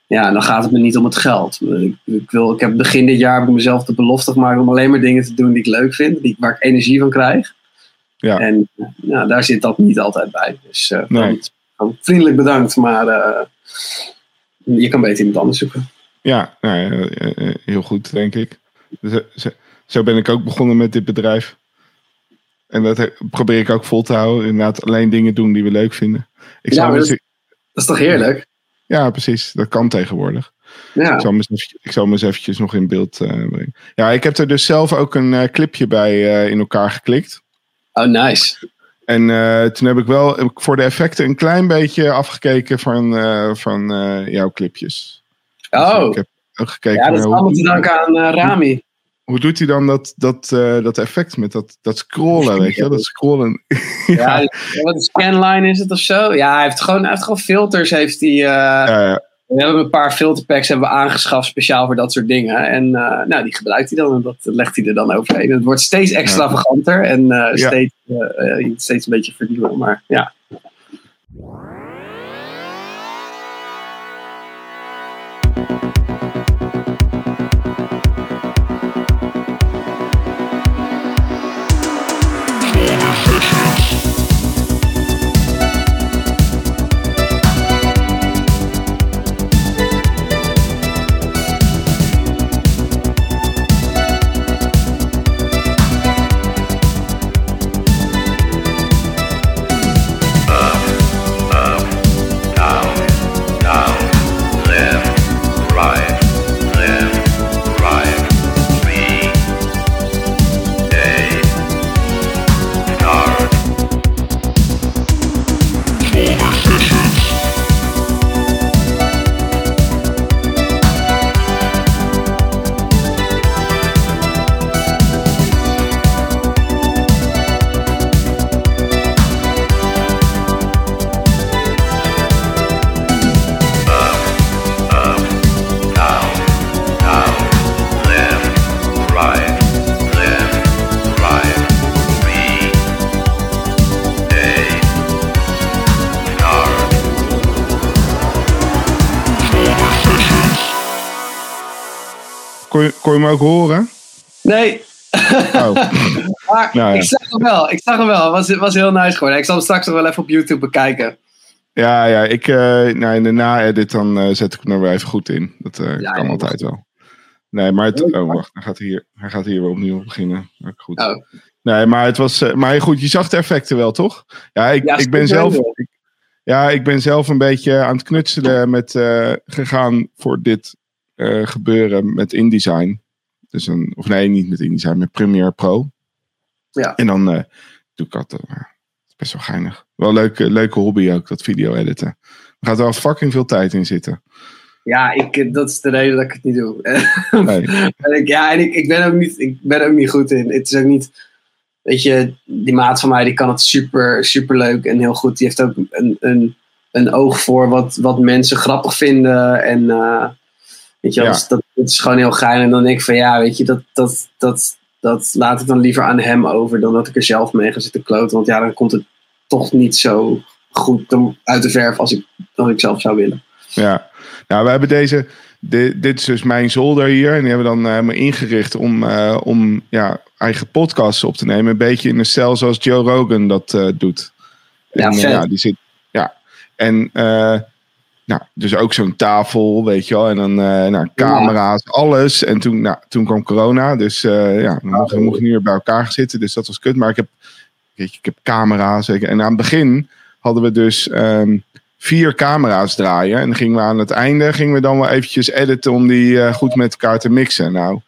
Speaker 2: ja, dan gaat het me niet om het geld. Ik, ik, wil, ik heb begin dit jaar heb ik mezelf de belofte gemaakt om alleen maar dingen te doen die ik leuk vind, die, waar ik energie van krijg.
Speaker 1: Ja.
Speaker 2: En ja, daar zit dat niet altijd bij. Dus eh,
Speaker 1: Nee.
Speaker 2: vriendelijk bedankt, maar eh, je kan beter iemand anders zoeken.
Speaker 1: ja nou eh, heel goed, denk ik. Zo ben ik ook begonnen met dit bedrijf. En dat probeer ik ook vol te houden. Inderdaad, alleen dingen doen die we leuk vinden. Ik
Speaker 2: Ja,
Speaker 1: eens-
Speaker 2: dat- Dat is toch heerlijk?
Speaker 1: ja, precies. Dat kan tegenwoordig.
Speaker 2: Ja.
Speaker 1: Ik zal, me eens eventjes, ik zal eens eventjes nog in beeld eh, brengen. Ja, ik heb er dus zelf ook een eh, clipje bij eh, in elkaar geklikt.
Speaker 2: Oh, nice.
Speaker 1: En toen heb ik wel voor de effecten een klein beetje afgekeken van, van jouw clipjes. Dus
Speaker 2: Oh,
Speaker 1: ik heb ook gekeken
Speaker 2: ja, dat is allemaal te danken aan Rami.
Speaker 1: Hoe doet hij dan dat, dat, eh, dat effect met dat, dat scrollen, weet je? Dat scrollen.
Speaker 2: Ja, wat een scanline is het of zo? Ja, hij heeft gewoon, hij heeft gewoon filters. Heeft hij, eh. We hebben een paar filterpacks hebben we aangeschaft speciaal voor dat soort dingen. En eh, nou, die gebruikt hij dan en dat legt hij er dan overheen. Het wordt steeds extravaganter en
Speaker 1: Ja.
Speaker 2: steeds, steeds een beetje vernieuwen. Maar ja,
Speaker 1: ook horen?
Speaker 2: Nee.
Speaker 1: Oh.
Speaker 2: maar
Speaker 1: Nou ja.
Speaker 2: ik zag hem wel. Ik zag hem wel. Het was, was heel nice geworden. Ik zal hem straks nog wel even op YouTube bekijken.
Speaker 1: Ja, ja, ik, eh nou, in de na-edit dan eh, zet ik hem er weer even goed in. Dat eh,
Speaker 2: Ja,
Speaker 1: kan
Speaker 2: ja,
Speaker 1: altijd wel. Nee, maar het, oh, wacht, hij gaat hier, hij gaat hier weer opnieuw beginnen. Goed.
Speaker 2: Oh.
Speaker 1: Nee, maar het was, maar goed, je zag de effecten wel, toch? Ja, ik, ik ben zelf, ik- ja, ik ben zelf een beetje aan het knutselen met gegaan voor dit gebeuren met InDesign. Dus een, of nee, niet met InDesign, met Premiere Pro.
Speaker 2: Ja.
Speaker 1: En dan eh, doe ik dat. eh, best wel geinig. Wel een leuke, leuke hobby ook, dat video editen. Er gaat wel fucking veel tijd in zitten.
Speaker 2: Ja, ik, eh, dat is de reden dat ik het niet doe.
Speaker 1: Nee.
Speaker 2: En ik, ja, en ik, ik, ben ook niet, ik ben er ook niet goed in. Het is ook niet. Weet je, die maat van mij die kan het super, super leuk en heel goed. Die heeft ook een, een, een oog voor wat, wat mensen grappig vinden. En weet je,
Speaker 1: Ja.
Speaker 2: dat, dat is gewoon heel geil. En dan denk ik van ja, weet je, dat, dat, dat, dat laat ik dan liever aan hem over dan dat ik er zelf mee ga zitten kloten. Want ja, dan komt het toch niet zo goed uit de verf als ik, als ik zelf zou willen.
Speaker 1: Ja, nou, we hebben deze. di- dit is dus mijn zolder hier. En die hebben we dan eh, helemaal ingericht om, eh, om ja, eigen podcasts op te nemen. Een beetje in de stijl zoals Joe Rogan dat eh, doet.
Speaker 2: Ja,
Speaker 1: en, ja, die zit. Ja. En eh, nou, dus ook zo'n tafel, weet je wel. En dan eh, nou, camera's, alles. En toen, nou, toen kwam corona. Dus eh, ja, mochten we mochten niet meer bij elkaar zitten. Dus dat was kut. Maar ik heb, weet je, ik heb camera's. En aan het begin hadden we dus ehm, vier camera's draaien. En dan gingen we aan het einde gingen we dan wel eventjes editen om die eh, goed met elkaar te mixen. Nou,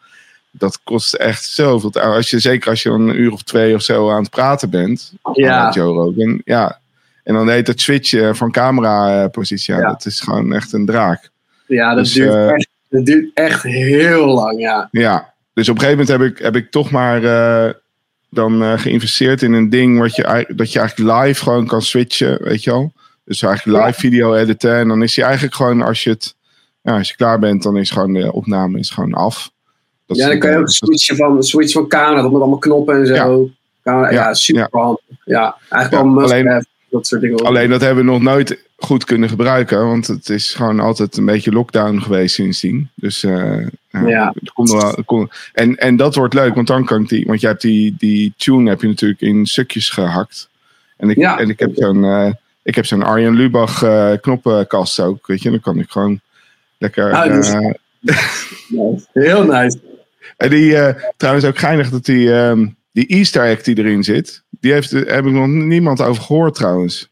Speaker 1: dat kost echt zoveel. Als je, zeker als je een uur of twee of zo aan het praten bent.
Speaker 2: Ja.
Speaker 1: Met Joe Rogan. Ja. En dan heet het switchen van camera positie. Ja,
Speaker 2: Ja.
Speaker 1: Dat is gewoon echt een draak.
Speaker 2: Ja, dat,
Speaker 1: Dus,
Speaker 2: duurt,
Speaker 1: eh,
Speaker 2: echt, dat duurt echt heel lang, ja.
Speaker 1: Ja. Dus op een gegeven moment heb ik, heb ik toch maar eh, dan eh, geïnvesteerd in een ding wat je, dat je eigenlijk live gewoon kan switchen. Weet je wel? Dus eigenlijk live video editen. En dan is hij eigenlijk gewoon als je het. Ja, als je klaar bent, dan is gewoon de opname is gewoon af. Dat
Speaker 2: Ja, dan kan je ook switchen van, switchen van camera, dat met allemaal knoppen en zo.
Speaker 1: Ja.
Speaker 2: Camera, ja, super handig. Ja, eigenlijk wel must
Speaker 1: alleen-
Speaker 2: have, dat soort dingen.
Speaker 1: Alleen dat hebben we nog nooit goed kunnen gebruiken. Want het is gewoon altijd een beetje lockdown geweest sindsdien. Dus eh, ja,
Speaker 2: Ja.
Speaker 1: het komt wel, komt- en, en dat wordt leuk, want dan kan ik die. Want jij hebt die, die tune heb je natuurlijk in stukjes gehakt. En ik,
Speaker 2: Ja.
Speaker 1: en ik heb zo'n eh, ik heb zo'n Arjen Lubach eh, knoppenkast ook. Weet je, dan kan ik gewoon lekker.
Speaker 2: Ah, dus- Nice. Heel nice.
Speaker 1: en die, trouwens ook geinig dat die, ehm, die Easter egg die erin zit. Die heeft, heb ik nog niemand over gehoord trouwens.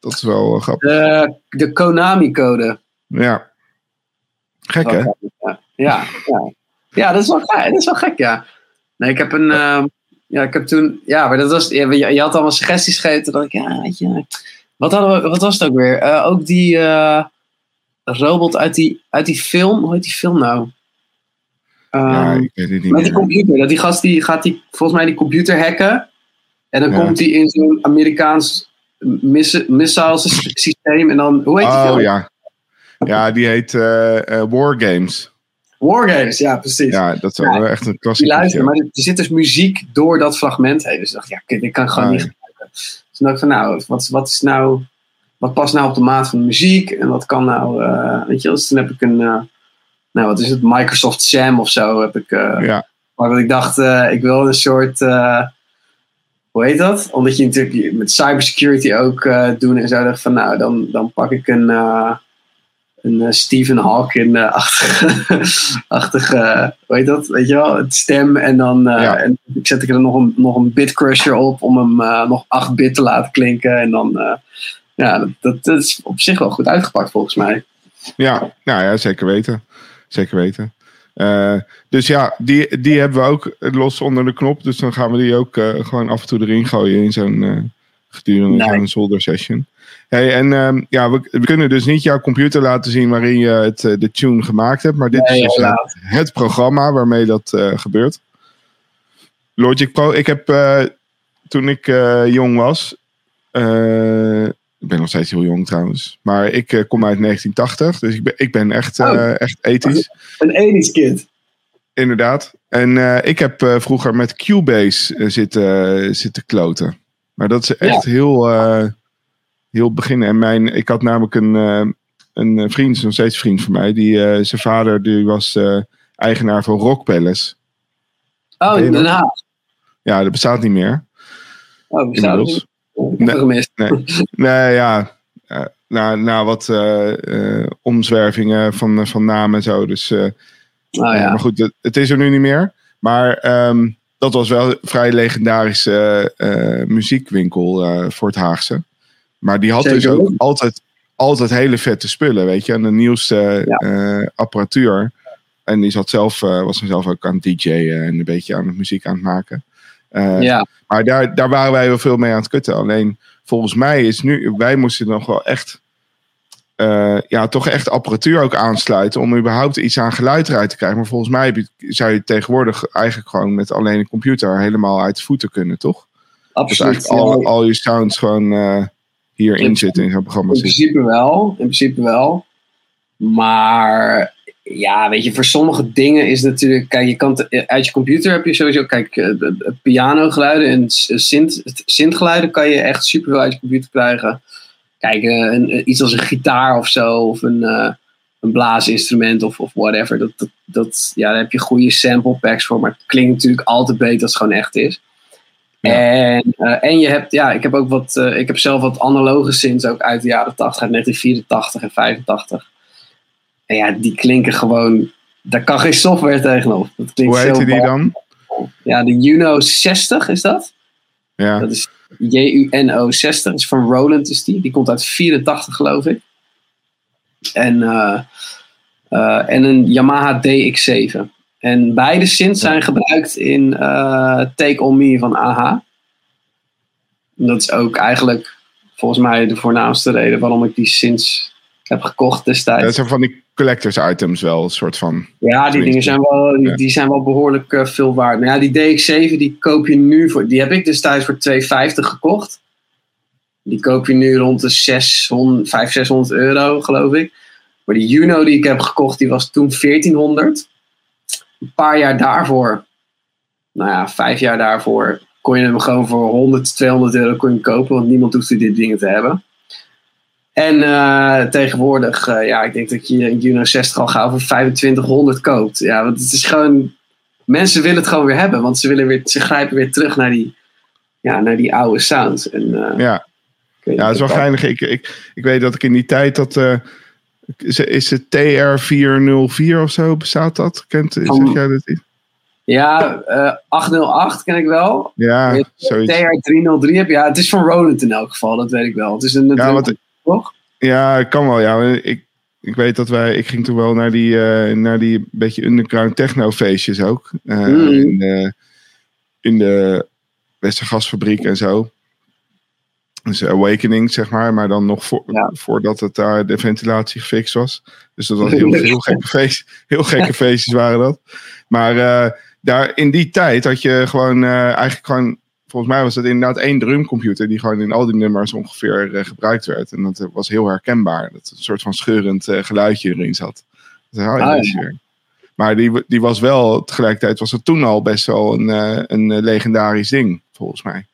Speaker 1: Dat is wel eh, grappig.
Speaker 2: De, de Konami-code.
Speaker 1: Ja. Gek hè?
Speaker 2: Ja, ja, ja. ja, dat is wel gek. Dat is wel gek, ja. Nee, ik heb een. ehm, ja, ik heb toen. Ja, maar dat was. Je, je had allemaal suggesties gegeven. Dat ik, ja, weet je. Wat, hadden we, wat was het ook weer? Eh, ook die eh, robot uit die, uit die film. Hoe heet die film nou?
Speaker 1: Ja,
Speaker 2: Ehm,
Speaker 1: ik weet het niet
Speaker 2: met die computer. Dat die gast die gaat die, volgens mij die computer hacken. En dan
Speaker 1: Ja.
Speaker 2: komt hij in zo'n Amerikaans miss, missile systeem. En dan. Hoe heet die
Speaker 1: Oh
Speaker 2: film?
Speaker 1: ja. Ja, die heet eh eh, Wargames.
Speaker 2: Wargames, ja, precies.
Speaker 1: Ja, dat is
Speaker 2: Ja,
Speaker 1: wel echt een
Speaker 2: die
Speaker 1: klassieker.
Speaker 2: luisteren, maar er zit dus muziek door dat fragment heen. Dus ik dacht, ja, dit kan ik gewoon
Speaker 1: Ah,
Speaker 2: niet gebruiken. Dus toen dacht ik van, nou, wat, wat is nou, wat past nou op de maat van de muziek? En wat kan nou, eh, weet je dus toen heb ik een, nou, wat is het, Microsoft Sam of zo, heb ik,
Speaker 1: Ja,
Speaker 2: waarvan ik dacht, ik wil een soort, hoe heet dat? Omdat je natuurlijk met cybersecurity ook eh doen en zo, dacht van, nou, dan, dan pak ik een, eh, een eh, Stephen Hawking-achtige, achtige, hoe heet dat? Weet je wel, het stem en dan
Speaker 1: Ja.
Speaker 2: en ik zet ik er nog een, nog een bitcrusher op om hem nog 8 bit te laten klinken en dan, ja, dat, dat, dat is op zich wel goed uitgepakt volgens mij.
Speaker 1: ja, nou ja, zeker weten. Zeker weten. Eh, dus ja, die, die hebben we ook los onder de knop. Dus dan gaan we die ook eh, gewoon af en toe erin gooien in zo'n eh, gedurende
Speaker 2: Nice.
Speaker 1: zo'n solder session. Hey, en ehm, ja, we, we kunnen dus niet jouw computer laten zien waarin je het, de tune gemaakt hebt. Maar dit
Speaker 2: Nee,
Speaker 1: is dus het, het programma waarmee dat gebeurt. Logic Pro. Ik heb toen ik jong was. Ik ben nog steeds heel jong trouwens. Maar ik eh, kom uit 1980. Dus ik ben, ik ben echt, eh,
Speaker 2: Oh.
Speaker 1: echt ethisch.
Speaker 2: Een 80s kid.
Speaker 1: Inderdaad. En eh, ik heb vroeger met Cubase zitten, zitten kloten. Maar dat is echt heel, heel beginnen. En mijn, ik had namelijk een, een vriend, nog steeds een vriend van mij. Die, zijn vader die was eigenaar van Rock Palace.
Speaker 2: Oh, in Den? Haag.
Speaker 1: Ja, dat bestaat niet meer.
Speaker 2: Oh, zouden
Speaker 1: Inmiddels.
Speaker 2: Ik heb het gemist.
Speaker 1: Nee, nee ja. eh, na, na wat eh, eh, omzwervingen van, van namen en zo. Dus,
Speaker 2: Oh
Speaker 1: eh,
Speaker 2: ja.
Speaker 1: Maar goed, het, het is er nu niet meer. Maar ehm, dat was wel een vrij legendarische muziekwinkel voor het Haagse. Maar die had
Speaker 2: Zeker
Speaker 1: dus ook altijd, altijd hele vette spullen, weet je. En de nieuwste
Speaker 2: Ja.
Speaker 1: apparatuur. En die zat zelf, was zelf ook aan het DJ'en en een beetje aan het muziek aan het maken. Eh,
Speaker 2: ja.
Speaker 1: maar daar, daar waren wij wel veel mee aan het kutten. Alleen volgens mij is nu, wij moesten nog wel echt, eh, ja, toch echt apparatuur ook aansluiten om überhaupt iets aan geluid eruit te krijgen. Maar volgens mij je, zou je tegenwoordig eigenlijk gewoon met alleen een computer helemaal uit de voeten kunnen, toch? Dus
Speaker 2: Absoluut.
Speaker 1: eigenlijk al, al je sounds gewoon eh, hierin zitten in zo'n programma
Speaker 2: In principe wel, in principe wel. Maar ja, weet je, voor sommige dingen is natuurlijk, kijk, je kan te- uit je computer heb je sowieso, kijk, eh, de- de pianogeluiden en s- synth, synthgeluiden kan je echt super veel uit je computer krijgen. Kijk, eh, een, iets als een gitaar of zo, of een, eh, een blaasinstrument of, of whatever. Dat, dat, dat, ja, daar heb je goede sample packs voor, maar het klinkt natuurlijk altijd beter als het gewoon echt is.
Speaker 1: Ja.
Speaker 2: En, eh, en je hebt, ja, ik heb ook wat, eh, ik heb zelf wat analoge synths ook uit de jaren 80, uit 1984 en 85. En ja, die klinken gewoon, daar kan geen software tegenop. Dat klinkt
Speaker 1: Hoe
Speaker 2: zo
Speaker 1: heette die
Speaker 2: bal-
Speaker 1: dan?
Speaker 2: Ja, de Juno 60 is dat.
Speaker 1: Ja,
Speaker 2: Dat is J-U-N-O 60. Dat is van Roland is die. Die komt uit 84 geloof ik. En, eh, eh, en een Yamaha DX7. En beide synths zijn gebruikt in eh, Take On Me van AHA. Dat is ook eigenlijk volgens mij de voornaamste reden waarom ik die synths heb gekocht destijds.
Speaker 1: dat zijn van die collectors items wel, een soort van.
Speaker 2: Ja, die dingen zijn wel, die, zijn wel behoorlijk eh, veel waard. Maar ja, die DX7 die koop je nu voor. Die heb ik destijds voor 250 gekocht. Die koop je nu rond de 600, 500, 600 euro, geloof ik. Maar die Juno die ik heb gekocht, die was toen 1400. Een paar jaar daarvoor, nou ja, vijf jaar daarvoor, kon je hem gewoon voor 100, 200 euro kon je hem kopen. Want niemand hoefde dit dingen te hebben. En eh, tegenwoordig, eh, ja, ik denk dat je een Juno 60 al gauw voor 2500 koopt. Ja, want het is gewoon, mensen willen het gewoon weer hebben, want ze willen weer, ze grijpen weer terug naar die, ja, naar die oude sounds. En, eh,
Speaker 1: Ja, ja dat is wel
Speaker 2: niet,
Speaker 1: geinig. Ik, ik, ik weet dat ik in die tijd dat. is, is het TR404 of zo? Bestaat dat? Kent,
Speaker 2: Van-
Speaker 1: zeg jij dat iets?
Speaker 2: Ja, eh 808 ken ik wel.
Speaker 1: Ja, zoiets.
Speaker 2: TR303 heb je. Ja, het is van Roland in elk geval, dat weet ik wel. Het is een
Speaker 1: Ja, want-
Speaker 2: toch?
Speaker 1: Ja, kan wel. Ja. Ik, ik weet dat wij. Ik ging toen wel naar die, eh, naar die beetje underground techno feestjes ook. Eh,
Speaker 2: Mm.
Speaker 1: in, de, in de Westergasfabriek en zo. Dus Awakening, zeg maar. Maar dan nog voor,
Speaker 2: Ja.
Speaker 1: voordat het daar de ventilatie gefixt was. Dus dat was heel, heel, gekke, feest, heel gekke feestjes waren dat. Maar eh, daar, in die tijd had je gewoon eigenlijk gewoon volgens mij was het inderdaad één drumcomputer die gewoon in al die nummers ongeveer eh, gebruikt werd. En dat eh, was heel herkenbaar. Dat een soort van scheurend eh, geluidje erin zat. Dus, ah, ja,
Speaker 2: Ah,
Speaker 1: dat is
Speaker 2: ja.
Speaker 1: weer. Maar die, die was wel, tegelijkertijd was het toen al best wel een, een legendarisch ding, volgens mij.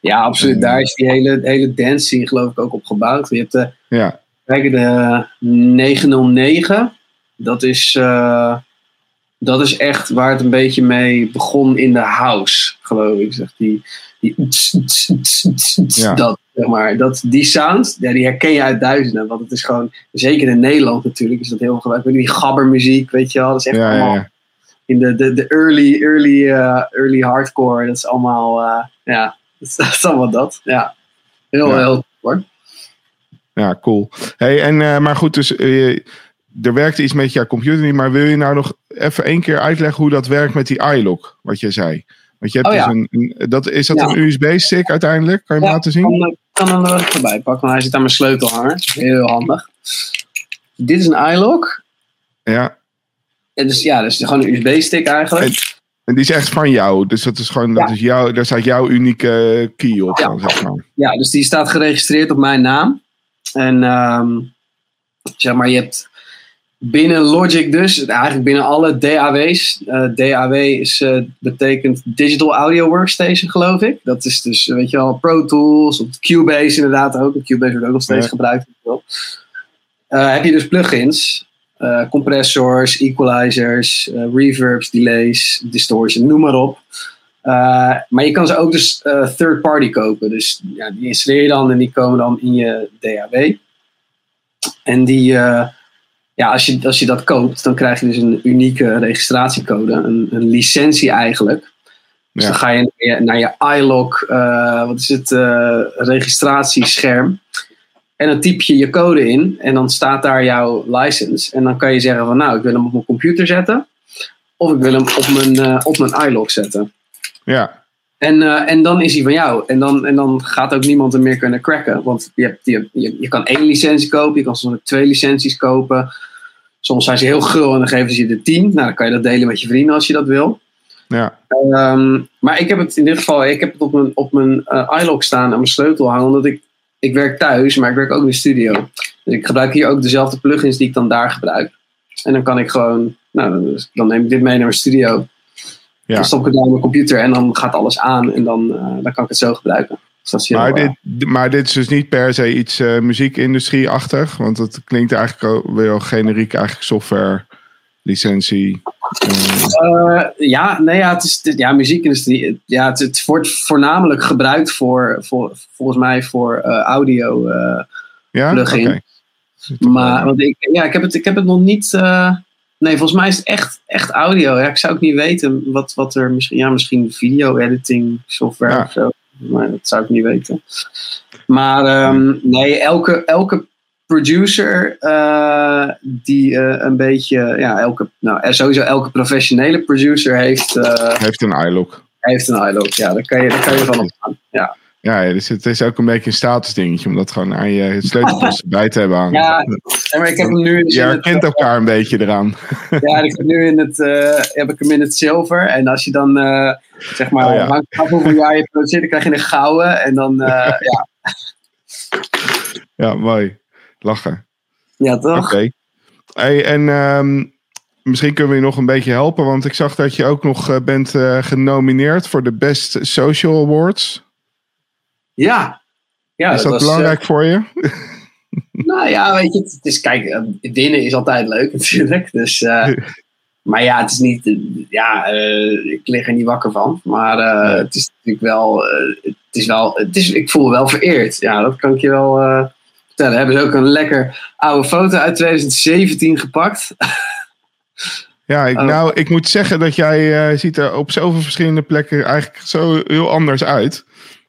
Speaker 2: Ja, absoluut. Daar is die hele, hele dance scene geloof ik ook op gebouwd. Je hebt de,
Speaker 1: Ja,
Speaker 2: Kijk, de 909, dat is, dat is echt waar het een beetje mee begon in de house, geloof ik. Zeg. Die, die
Speaker 1: Ja.
Speaker 2: dat, zeg maar, dat, die sound, ja, die herken je uit duizenden. Want het is gewoon, zeker in Nederland natuurlijk, is dat heel gebruikt. Die gabbermuziek, weet je wel. Dat is echt
Speaker 1: ja,
Speaker 2: allemaal
Speaker 1: ja.
Speaker 2: in de, de, de early, early, eh, early hardcore. Dat is allemaal, eh, ja, dat is, dat is allemaal dat. Ja, heel, heel hoor.
Speaker 1: Ja, cool. Hey, en, eh, maar goed, dus er werkte iets met jouw computer niet. Maar wil je nou nog even één keer uitleggen hoe dat werkt met die iLock, wat je zei? Want je hebt
Speaker 2: Oh,
Speaker 1: dus een, een- dat, is dat
Speaker 2: Ja.
Speaker 1: een USB-stick uiteindelijk? Kan je hem
Speaker 2: Ja,
Speaker 1: laten zien?
Speaker 2: kan, eh, kan hem er even bij pakken, want hij zit aan mijn sleutelhanger. Heel handig. Dit is een iLock.
Speaker 1: Ja.
Speaker 2: En dus ja, dus gewoon een USB-stick eigenlijk.
Speaker 1: En die is echt van jou. Dus dat is gewoon, dat is jou, daar staat jouw unieke key op,
Speaker 2: Ja.
Speaker 1: dan, zeg maar.
Speaker 2: Ja, dus die staat geregistreerd op mijn naam. En ehm, zeg maar, je hebt binnen Logic dus, eigenlijk binnen alle DAW's. eh, DAW is, eh, betekent Digital Audio Workstation, geloof ik. Dat is dus, weet je wel, Pro Tools, of Cubase inderdaad ook. Cubase wordt ook nog steeds
Speaker 1: Ja.
Speaker 2: gebruikt. Eh, heb je dus plugins. compressors, equalizers, reverbs, delays, distortion, noem maar op. Maar je kan ze ook dus third party kopen. Dus ja, die installeer je dan en die komen dan in je DAW. En die, ja, als je, als je dat koopt, dan krijg je dus een unieke registratiecode, een, een licentie eigenlijk. Dus
Speaker 1: Ja.
Speaker 2: dan ga je naar je, naar je iLog, eh, wat is het, eh, registratiescherm. En dan typ je je code in en dan staat daar jouw license. En dan kan je zeggen van nou, ik wil hem op mijn computer zetten. Of ik wil hem op mijn, eh, op mijn iLog zetten.
Speaker 1: Ja,
Speaker 2: En, en dan is hij van jou. En dan, en dan gaat ook niemand hem meer kunnen cracken. Want je, hebt, je, je, je kan één licentie kopen, je kan soms twee licenties kopen. Soms zijn ze heel gul en dan geven ze je de tien. Nou, dan kan je dat delen met je vrienden als je dat wil.
Speaker 1: ja.
Speaker 2: Ehm, maar ik heb het in dit geval, ik heb het op mijn, op mijn iLog staan aan mijn sleutel hangen. Omdat ik, ik werk thuis, maar ik werk ook in de studio. Dus ik gebruik hier ook dezelfde plugins die ik dan daar gebruik. En dan kan ik gewoon, nou, dan, neem ik dit mee naar mijn studio.
Speaker 1: Ja.
Speaker 2: Dan stop ik het op mijn computer en dan gaat alles aan. En dan, eh, dan kan ik het zo gebruiken. Dus
Speaker 1: Maar dit, maar dit is dus niet per se iets eh, muziekindustrie-achtig. Want het klinkt eigenlijk wel generiek, eigenlijk software, licentie. eh,
Speaker 2: Eh, ja, nee, ja, het is, ja, muziekindustrie. Ja, het, het wordt voornamelijk gebruikt voor, voor volgens mij voor eh, audio.
Speaker 1: ja,
Speaker 2: plugin. maar want ik, ja, ik, heb het, ik heb het nog niet. nee, volgens mij is het echt, echt audio. Ja, ik zou ook niet weten wat, wat er misschien. Ja, misschien video-editing software
Speaker 1: Ja.
Speaker 2: of zo. Maar dat zou ik niet weten. Maar ehm, nee, elke, elke producer eh, die eh, een beetje. Ja, elke, nou, er sowieso elke professionele producer heeft, eh,
Speaker 1: Heeft een iLook.
Speaker 2: heeft een iLook. Ja, daar kan je, daar kan je van opgaan. Ja.
Speaker 1: Ja, dus het is ook een beetje een statusdingetje om dat gewoon aan je sleutelpost bij te hebben hangen.
Speaker 2: Ja, maar ik heb hem nu.
Speaker 1: je
Speaker 2: het-
Speaker 1: herkent elkaar een beetje eraan.
Speaker 2: Ja, ik heb nu in het, eh, heb ik hem in het zilver. En als je dan, eh, zeg maar,
Speaker 1: Oh ja.
Speaker 2: hangt af hoeveel jaar je produceert, dan krijg je een gouden. En dan, eh, ja,
Speaker 1: Ja, mooi. Lachen.
Speaker 2: ja,
Speaker 1: Oké.
Speaker 2: toch?
Speaker 1: Hey, en ehm, misschien kunnen we je nog een beetje helpen, want ik zag dat je ook nog eh, bent eh, genomineerd voor de Best Social Awards.
Speaker 2: Ja. ja
Speaker 1: is dat belangrijk voor je?
Speaker 2: eh, nou ja, weet je, het is, kijk, eh, winnen is altijd leuk natuurlijk. Dus, eh, maar ja, het is niet, eh, ja, eh, ik lig er niet wakker van. Maar eh, het is natuurlijk wel, eh, het is wel, het is, ik voel me wel vereerd. Ja, dat kan ik je wel eh, vertellen. Hebben ze ook een lekker oude foto uit 2017 gepakt.
Speaker 1: Ja, ik,
Speaker 2: Oh.
Speaker 1: nou, ik moet zeggen dat jij eh, ziet er op zoveel verschillende plekken eigenlijk zo heel anders uit.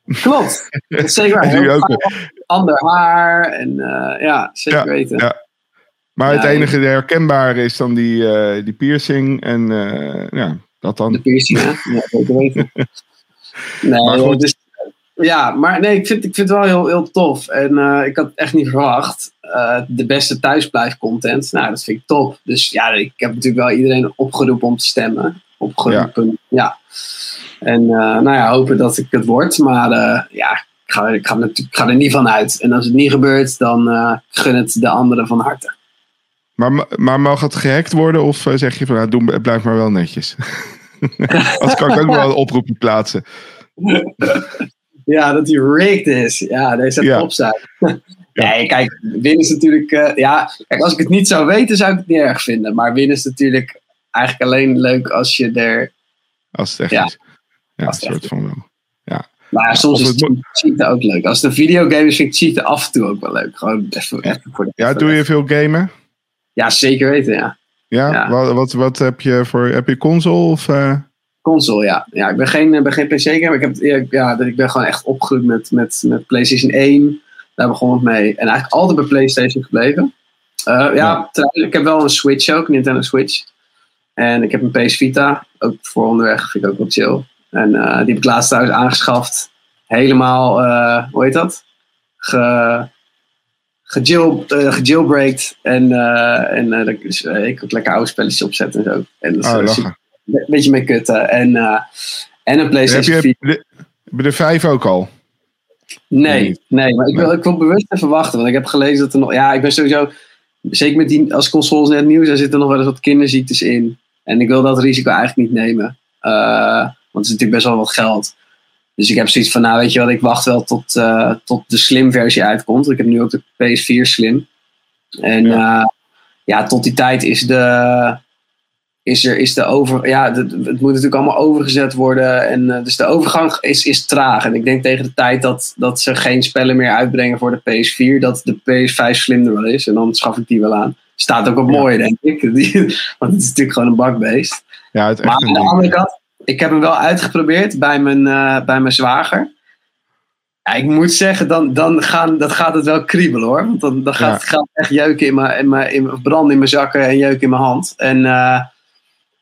Speaker 2: Klopt. Dat is zeker waar.
Speaker 1: Ook
Speaker 2: Ander haar. En eh, ja, zeker
Speaker 1: Ja,
Speaker 2: weten.
Speaker 1: ja. Maar
Speaker 2: Ja,
Speaker 1: het enige herkenbare is dan die, eh, die piercing en eh, ja, dat
Speaker 2: De
Speaker 1: dan.
Speaker 2: piercing, hè? Ja, zeker weten. Nee,
Speaker 1: Maar goed.
Speaker 2: dus, ja, maar nee, ik vind, ik vind het wel heel, heel tof. En ik had echt niet verwacht. De beste thuisblijfcontent. Nou, dat vind ik top. Dus ja, ik heb natuurlijk wel iedereen opgeroepen om te stemmen. Opgeroepen, ja. En eh, nou ja, hopen dat ik het word. Maar eh, ja, ik ga, ik, ga, er ik ga er niet van uit. En als het niet gebeurt, dan eh, gun het de anderen van harte.
Speaker 1: Maar, maar mag het gehackt worden of zeg je van nou, doe, blijf maar wel netjes? Als kan ik ook wel een oproepje plaatsen.
Speaker 2: Ja, dat hij rigged is. Ja, deze
Speaker 1: Ja.
Speaker 2: ja. opstaan. Nee, kijk, winnen is natuurlijk. ja, kijk, als ik het niet zou weten, zou ik het niet erg vinden. Maar winnen is natuurlijk eigenlijk alleen leuk als je er.
Speaker 1: Als het echt
Speaker 2: Ja.
Speaker 1: is. Ja, een soort van wel.
Speaker 2: Maar ja, soms is cheaten ook leuk. Als het een videogame is, vind ik cheaten af en toe ook wel leuk. Gewoon even, even voor de.
Speaker 1: Ja, doe je veel gamen?
Speaker 2: Ja, zeker weten, ja.
Speaker 1: Ja,
Speaker 2: Ja.
Speaker 1: Wat, wat, wat heb je voor, heb je console of... eh,
Speaker 2: Console, ja. Ja, ik ben geen, ik ben geen PC-gamer. Ik, heb, ja, ik ben gewoon echt opgegroeid met, met, met PlayStation 1. Daar begon het mee. En eigenlijk altijd bij PlayStation gebleven. Eh, ja,
Speaker 1: Ja.
Speaker 2: ik heb wel een Switch ook, een Nintendo Switch. En ik heb een PS Vita, ook voor onderweg, vind ik ook wel chill. En eh, die heb ik laatst thuis aangeschaft. Helemaal, eh, hoe heet dat? Ge, gejail, eh, gejailbreakt. En, en ik kan lekker oude spelletjes opzetten en zo. En dat is,
Speaker 1: oh, lachen.
Speaker 2: een beetje mee kutten. En, en een
Speaker 1: Heb
Speaker 2: PlayStation
Speaker 1: je
Speaker 2: 4.
Speaker 1: de, de vijf ook al?
Speaker 2: Nee, nee, maar ik wil, ik wil bewust even wachten. Want ik heb gelezen dat er nog. Ja, ik ben sowieso. Zeker met die. Als consoles net nieuw zijn, zitten er nog wel eens wat kinderziektes in. En ik wil dat risico eigenlijk niet nemen. Eh, want het is natuurlijk best wel wat geld. Dus ik heb zoiets van, nou weet je wat, ik wacht wel tot, eh, tot de slim versie uitkomt. Ik heb nu ook de PS4 slim. En
Speaker 1: Ja.
Speaker 2: ja, ja, tot die tijd is de, is er, is de over, ja, het moet natuurlijk allemaal overgezet worden. En, uh, dus de overgang is, is traag. En ik denk tegen de tijd dat, dat ze geen spellen meer uitbrengen voor de PS4, dat de PS5 slimmer wel is. En dan schaf ik die wel aan. Staat ook op ja. mooi, denk ik. want het is natuurlijk gewoon een bakbeest.
Speaker 1: Ja, het
Speaker 2: maar aan de andere kant, ik heb hem wel uitgeprobeerd bij mijn, uh, bij mijn zwager. Ja, ik moet zeggen, dan, dan gaan, dat gaat het wel kriebelen hoor. Want dan, dan gaat, ja. het gaat echt jeuken in mijn, in mijn, in, branden in mijn zakken en jeuken in mijn hand. En uh,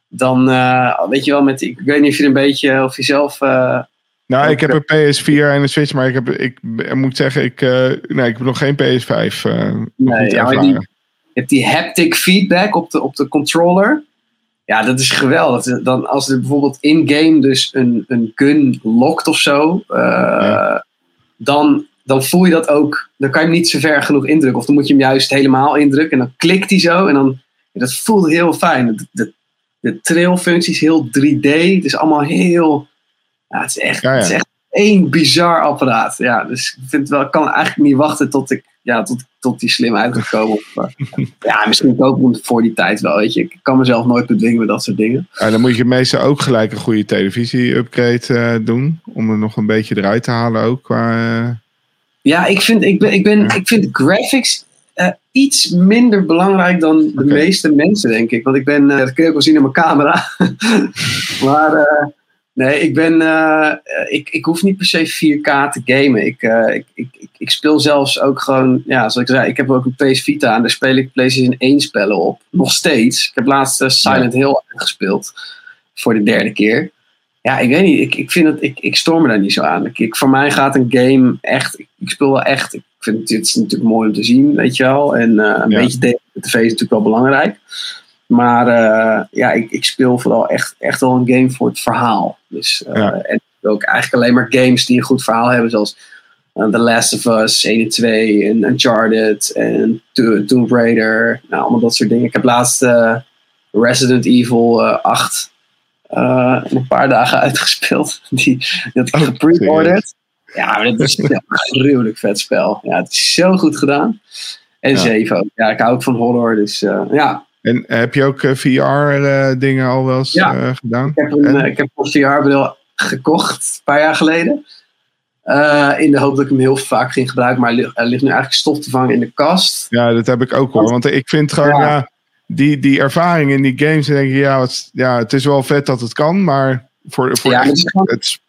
Speaker 2: dan, uh, weet je wel, met, ik weet niet of je een beetje, of je zelf... Uh,
Speaker 1: nou, ik heb een PS4 en een Switch, maar ik, heb, ik, ik moet zeggen, ik, nee, ik heb nog geen PS5.
Speaker 2: nee, ja, die, je hebt die haptic feedback op de, op de controller. Ja, dat is geweldig. Dan, als er bijvoorbeeld in-game dus een, een gun lokt of zo, uh, ja. dan, dan voel je dat ook. Dan kan je hem niet zo ver genoeg indrukken. Of dan moet je hem juist helemaal indrukken. En dan klikt hij zo. En dan, dat voelt heel fijn. De, de, de trailfunctie is heel 3D. Het is allemaal heel. Ja, het is echt, ja, Het is echt één bizar apparaat. Ja, dus ik vind wel, ik kan eigenlijk niet wachten tot ik ja, tot, tot die slim uitgekomen. ja, misschien hem voor die tijd wel. Weet je. Ik kan mezelf nooit bedwingen met dat soort dingen.
Speaker 1: Ja, dan moet je meestal ook gelijk een goede televisie-upgrade uh, doen. Om er nog een beetje eruit te halen ook. Qua, uh...
Speaker 2: Ja, ik vind, ik ben, ik ben, ik vind graphics uh, iets minder belangrijk dan de okay. meeste mensen, denk ik. Want ik ben, dat kun je ook wel zien in mijn camera. maar Nee, ik ben. Uh, ik, ik hoef niet per se 4K te gamen. Ik, uh, ik, ik, ik speel zelfs ook gewoon. Ja, zoals ik zei, ik heb ook een PS Vita en daar speel ik PlayStation 1 spellen op. Nog steeds. Ik heb laatst uh, Silent. Hill gespeeld. Voor de derde keer. Ja, ik weet niet. Ik, ik vind het. Ik, ik storm me daar niet zo aan. Ik, ik, voor mij gaat een game echt. Ik, ik speel wel echt. Ik vind het, het is natuurlijk mooi om te zien, weet je wel. En een ja. beetje de tv is natuurlijk wel belangrijk. Maar uh, ja, ik, ik, speel vooral echt, echt wel een game voor het verhaal. Dus, uh, ja. En ook eigenlijk alleen maar games die een goed verhaal hebben, zoals uh, The Last of Us 1 en 2 en Uncharted en to Tomb Raider. Nou, allemaal dat soort dingen. Ik heb laatst Resident Evil 8 in een paar dagen uitgespeeld. Die, die had ik oh, gepreorderd. Ja, maar dat is een gruwelijk vet spel. Ja, het is zo goed gedaan. En ja. 7 ook. Ja, ik hou ook van horror, dus ja.
Speaker 1: En heb je ook uh, VR-dingen uh, al wel eens
Speaker 2: ja,
Speaker 1: gedaan?
Speaker 2: Ik heb een, ik heb een VR-bril gekocht, een paar jaar geleden. Uh, in de hoop dat ik hem heel vaak ging gebruiken. Maar er ligt nu eigenlijk stof te vangen in de kast.
Speaker 1: Ja, dat heb ik ook hoor. Want ik vind gewoon, ja. die, die ervaring in die games, denk je, ja het, ja, het is wel vet dat het kan. Maar voor, voor
Speaker 2: ja,
Speaker 1: het, het, het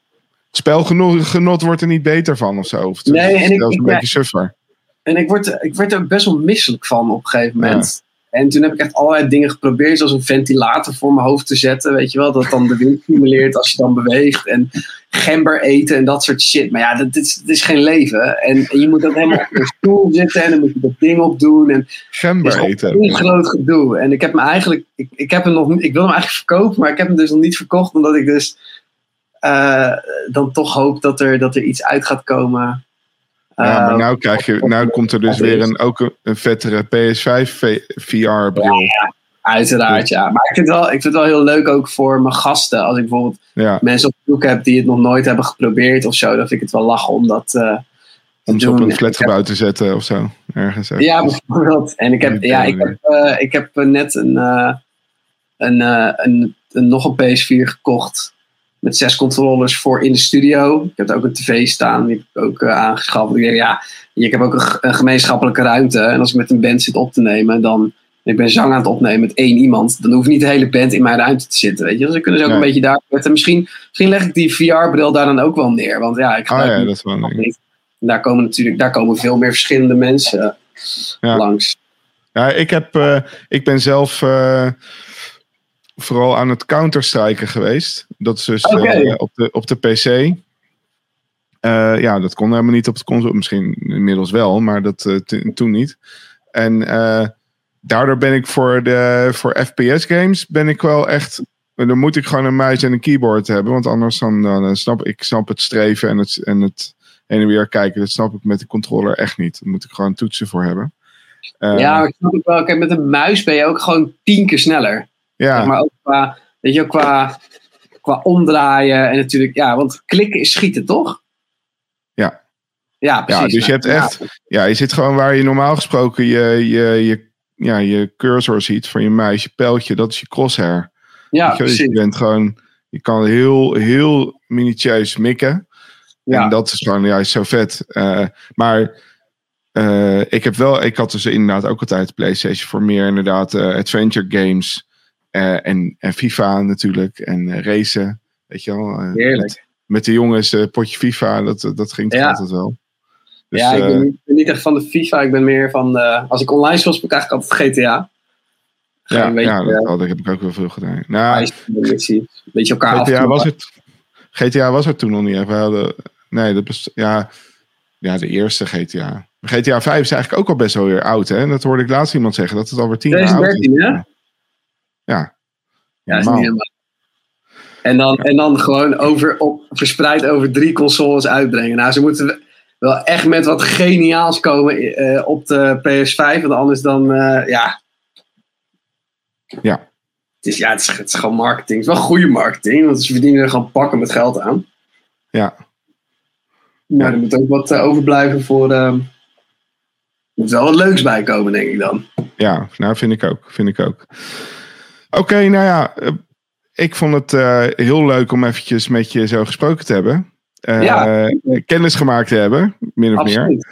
Speaker 1: spelgenot wordt er niet beter van of zo. Of
Speaker 2: nee, en ik,
Speaker 1: een
Speaker 2: ik,
Speaker 1: beetje suffer.
Speaker 2: En ik word, ik word er best wel misselijk van op een gegeven moment. En toen heb ik echt allerlei dingen geprobeerd, zoals een ventilator voor mijn hoofd te zetten. Weet je wel, dat dan de wind stimuleert als je dan beweegt. En gember eten en dat soort shit. Maar ja, dat is, is geen leven. En, en je moet dan helemaal op een stoel zitten en dan moet je dat ding opdoen. En
Speaker 1: gember eten.
Speaker 2: Een groot gedoe. En ik heb hem eigenlijk, ik, ik, heb hem nog, ik wil hem eigenlijk verkopen, maar ik heb hem dus nog niet verkocht. Omdat ik dus uh, dan toch hoop dat er, dat er iets uit gaat komen.
Speaker 1: Ja, maar nou, krijg je, nou komt er dus weer een, ook een, een vettere PS5 VR-bril.
Speaker 2: Ja, uiteraard, ja. Maar ik vind, het wel, ik vind het wel heel leuk ook voor mijn gasten. Als ik bijvoorbeeld
Speaker 1: ja.
Speaker 2: mensen op bezoek heb die het nog nooit hebben geprobeerd of zo, dan vind ik het wel lachen om dat uh,
Speaker 1: Om ze op een flatgebouw te zetten of zo, ergens.
Speaker 2: Ja, bijvoorbeeld. En ik heb, ja, ik heb, uh, ik heb net een, uh, een, een, een, nog een PS4 gekocht met zes controllers voor in de studio. Ik heb ook een tv staan, die heb ik ook uh, aangeschaft. Ik denk, ja, ik heb ook een, een, gemeenschappelijke ruimte. En als ik met een band zit op te nemen, dan ik ben zang aan het opnemen met één iemand, dan hoeft niet de hele band in mijn ruimte te zitten. Weet je? Dus dan kunnen ze ook een beetje daar zetten. Misschien, misschien leg ik die VR-bril daar dan ook wel neer. Want ja, ik
Speaker 1: ga oh, ja, dat is wel niet.
Speaker 2: Daar komen natuurlijk daar komen veel meer verschillende mensen ja. langs.
Speaker 1: Ja, ik, heb, uh, ik ben zelf. Uh, vooral aan het counterstrijken geweest. Dat is dus
Speaker 2: okay.
Speaker 1: op, de, op de PC. Uh, ja, dat kon helemaal niet op de console. Misschien inmiddels wel, maar dat uh, toen niet. En daardoor ben ik voor, de, voor FPS games ben ik wel echt... Dan moet ik gewoon een muis en een keyboard hebben. Want anders dan, dan snap ik snap het streven en het, en het heen en weer kijken. Dat snap ik met de controller echt niet. Daar moet ik gewoon toetsen voor hebben.
Speaker 2: ja, ik snap het wel. Kijk, met een muis ben je ook gewoon tien keer sneller.
Speaker 1: Ja.
Speaker 2: Maar ook qua, weet je, qua, qua omdraaien en natuurlijk, ja, want klikken is schieten, toch?
Speaker 1: Ja.
Speaker 2: Ja, precies.
Speaker 1: Ja, dus je hebt echt, ja, je zit gewoon waar je normaal gesproken je, je, je, ja, je cursor ziet van je muis, je pijltje, dat is je crosshair.
Speaker 2: Ja,
Speaker 1: je, dus je
Speaker 2: precies.
Speaker 1: bent gewoon, je kan heel, heel minutieus mikken.
Speaker 2: Ja.
Speaker 1: En dat is gewoon juist zo vet. Eh, maar eh, ik heb wel, ik had dus inderdaad ook altijd PlayStation voor meer inderdaad eh, adventure games. Eh, en, en FIFA natuurlijk. En eh, racen. Weet je wel. eh,
Speaker 2: Heerlijk.
Speaker 1: Met, met de jongens, eh, potje FIFA, dat, dat ging toch
Speaker 2: Ja.
Speaker 1: altijd wel. Dus,
Speaker 2: ja, ik
Speaker 1: eh,
Speaker 2: ben, niet, ik ben niet echt van de FIFA. Ik ben meer van. Als ik online speel, speel ik eigenlijk altijd GTA.
Speaker 1: Ja,
Speaker 2: beetje,
Speaker 1: ja, dat,
Speaker 2: eh,
Speaker 1: dat heb ik ook wel veel gedaan. Nou,
Speaker 2: een beetje, elkaar.
Speaker 1: GTA was, het, GTA was er toen nog niet. echt. We hadden, nee, dat best, ja, ja, de eerste GTA. GTA 5 is eigenlijk ook al best wel weer oud. Hè? En dat hoorde ik laatst iemand zeggen, dat het alweer tien jaar oud is.
Speaker 2: 2013, hè?
Speaker 1: Ja.
Speaker 2: Ja, is niet helemaal. En dan, en dan gewoon over, op, verspreid over drie consoles uitbrengen. Nou, ze moeten wel echt met wat geniaals komen eh, op de PS5. Want anders dan, eh, ja.
Speaker 1: Ja.
Speaker 2: Het is, ja, het is, het is gewoon marketing. Het is wel goede marketing, want ze verdienen er gewoon pakken met geld aan.
Speaker 1: Ja.
Speaker 2: Maar
Speaker 1: Ja.
Speaker 2: er moet ook wat eh, overblijven voor. eh, er moet wel wat leuks bij komen, denk ik dan.
Speaker 1: Ja, nou vind ik ook. Vind ik ook. Oké, nou ja. eh, Ik vond het eh, heel leuk om eventjes met je zo gesproken te hebben. Eh,
Speaker 2: Ja.
Speaker 1: Kennis gemaakt te hebben, min of meer.
Speaker 2: Absoluut.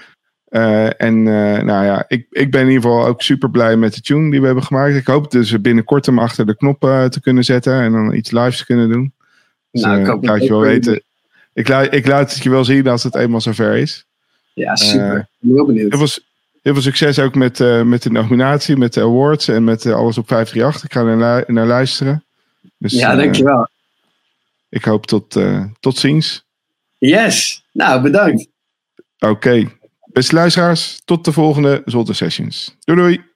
Speaker 1: Eh, en nou ja, ik, ik ben in ieder geval ook super blij met de tune die we hebben gemaakt. Ik hoop dus binnenkort hem achter de knop te kunnen zetten en dan iets lives te kunnen doen. Dus,
Speaker 2: Nou, ik hoop
Speaker 1: laat
Speaker 2: dat
Speaker 1: je wel weten. Ik, laat, ik laat het je wel zien als het eenmaal zover is.
Speaker 2: Ja, super. Ik ben heel benieuwd.
Speaker 1: Heel veel, heel veel succes ook met, eh, met de nominatie, met de awards en met eh, alles op 538. Ik ga er naar, naar luisteren. Dus,
Speaker 2: ja,
Speaker 1: eh,
Speaker 2: dankjewel.
Speaker 1: ik hoop tot, tot ziens.
Speaker 2: Yes. Nou, bedankt.
Speaker 1: Oké. Beste luisteraars, tot de volgende Zolder Sessions. Doei doei!